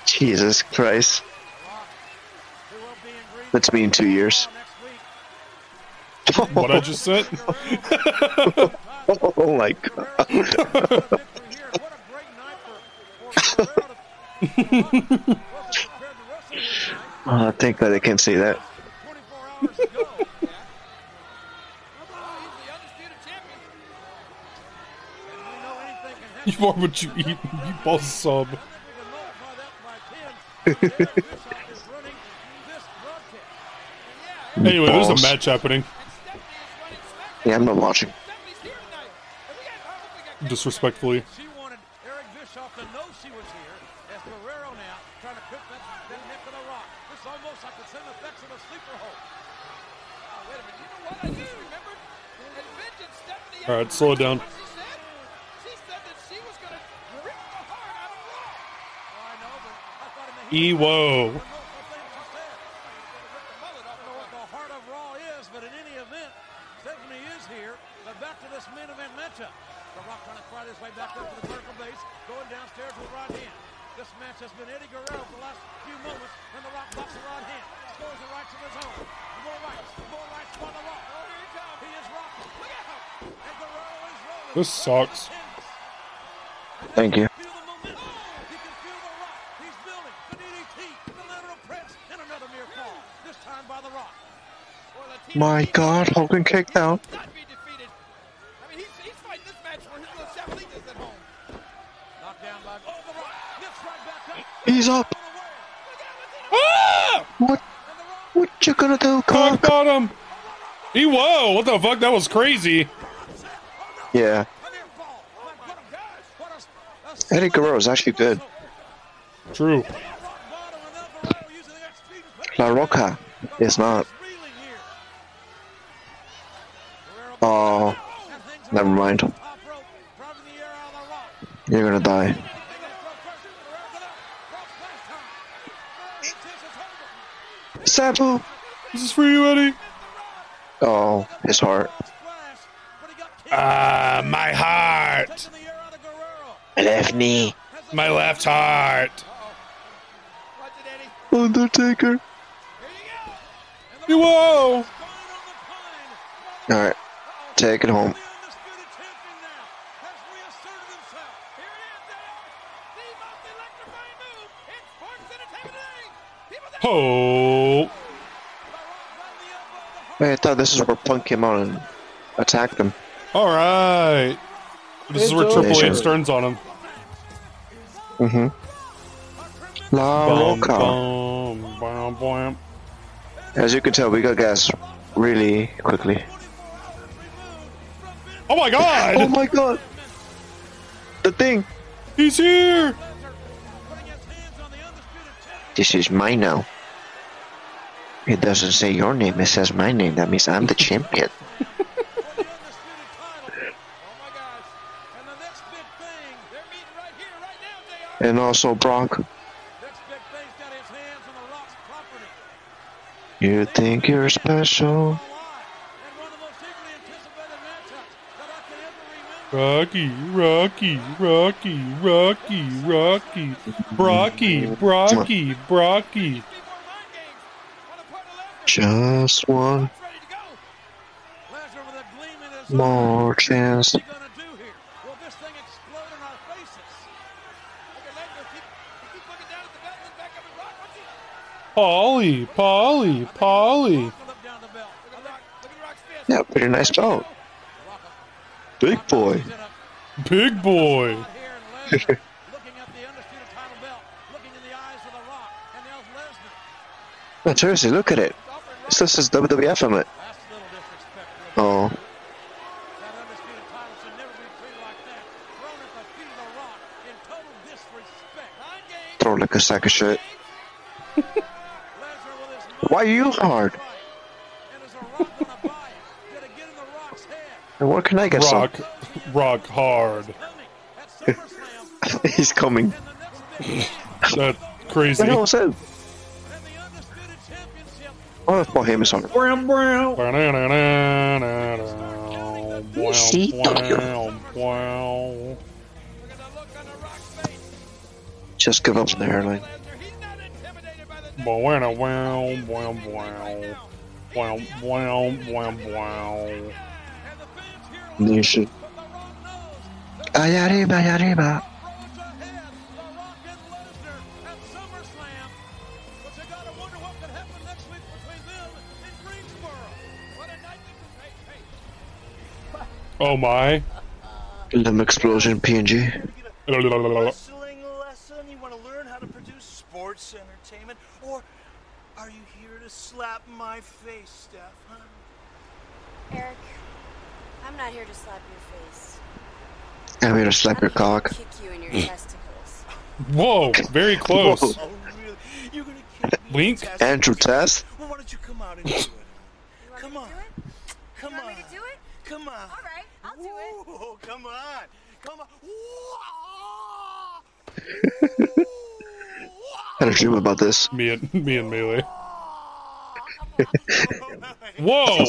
Jesus Christ. That's me in two years. What I just said? oh my god. oh, thank God I can't say that. You are what you eat. You boss sub. Anyway, there's a match happening. Yeah, I'm not watching. Disrespectfully. Vertical slow going downstairs with right hand. This match has been Eddie Guerrero for the last few moments, and the Rock home. Knocked down by oh, the Rock. Lifts right back up. He's up. Ah! What? What you gonna do, Cock cock? bottom. E whoa! What the fuck? That was crazy. Yeah. Eddie Guerrero is actually good. True. La Roca is not. Oh, never mind. You're gonna die. Sabu! This is for you, Eddie. Oh, his heart. Ah, my heart. My left knee. My left heart. Undertaker. You Whoa! Alright, take it home. Ho! Wait, I thought this is where Punk came out and attacked him. All right. This is where Triple over. H turns on him. Mm-hmm. La Bum, Roca. bum, bum, bum. As you can tell, we got gas really quickly. Oh my god! Oh my god! The thing! He's here! This is mine now. It doesn't say your name, it says my name. That means I'm the champion. Also, Brock. You think you're special? Rocky, Rocky, Rocky, Rocky, Rocky, Brocky, Brocky, Brocky. Just one more chance. Polly, Polly, Polly. Yeah, pretty nice belt. Big boy. Big boy. No, seriously, look at it. This is WWF on it. Oh. Throw like a sack of shit. Why are you hard? And where can I get Rock, rock hard. He's coming. That crazy. What the hell was that? Oh, that's Paul Heyman's on. Brown, brown. Wow. Just give up on the hairline. Wow, wow, wow, wow, wow, wow, wow, wow. Nation. Ay arriba, ay arriba. Oh my. Limb explosion, PNG. Wrestling lesson? You want to learn how to produce sports entertainment? Or are you here to slap my face, Steph? Huh? Eric, I'm not here to slap your face. I'm here to slap your cock. Kick you in your testicles. Whoa, very close. Whoa. Oh, Wink. Andrew Test? Well, why don't you come out and do it? come on. Come on. me to do it? Come on. All right, I'll do it. Come on. Come on. I had a dream about this. Me and me and Melee. Whoa!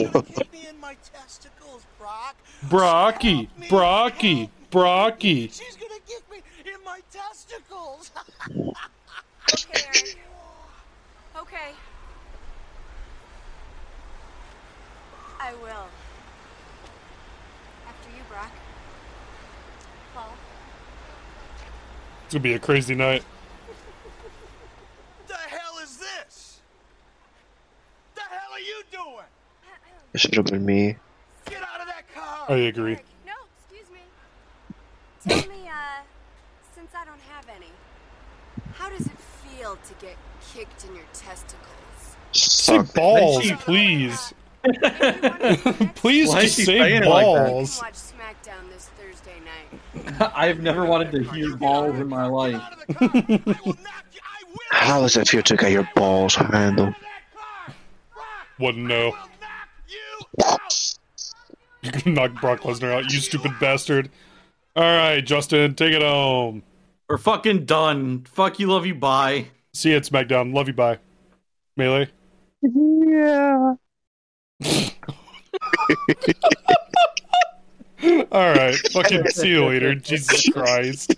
me in my testicles, Brock. Brocky, Brocky, Brocky. She's gonna kick me in my testicles. Okay, Okay. I will. After you, Brock. Paul. It's gonna be a crazy night. the hell is this? The hell are you doing? It should have been me. Get out of that car. I agree. No, excuse me. Tell me, uh, since I don't have any, how does it feel to get kicked in your testicles? Say balls, please. please Why is just she say saying it like that? balls. Watch SmackDown this Thursday night. I've never wanted to hear balls in my life. How does it feel to get your balls handled? Wouldn't know. You can knock Brock Lesnar out, you stupid bastard. Alright, Justin, take it home. We're fucking done. Fuck you, love you, bye. See you at SmackDown. Love you, bye. Melee. Yeah. Alright, fucking see you later. Jesus Christ.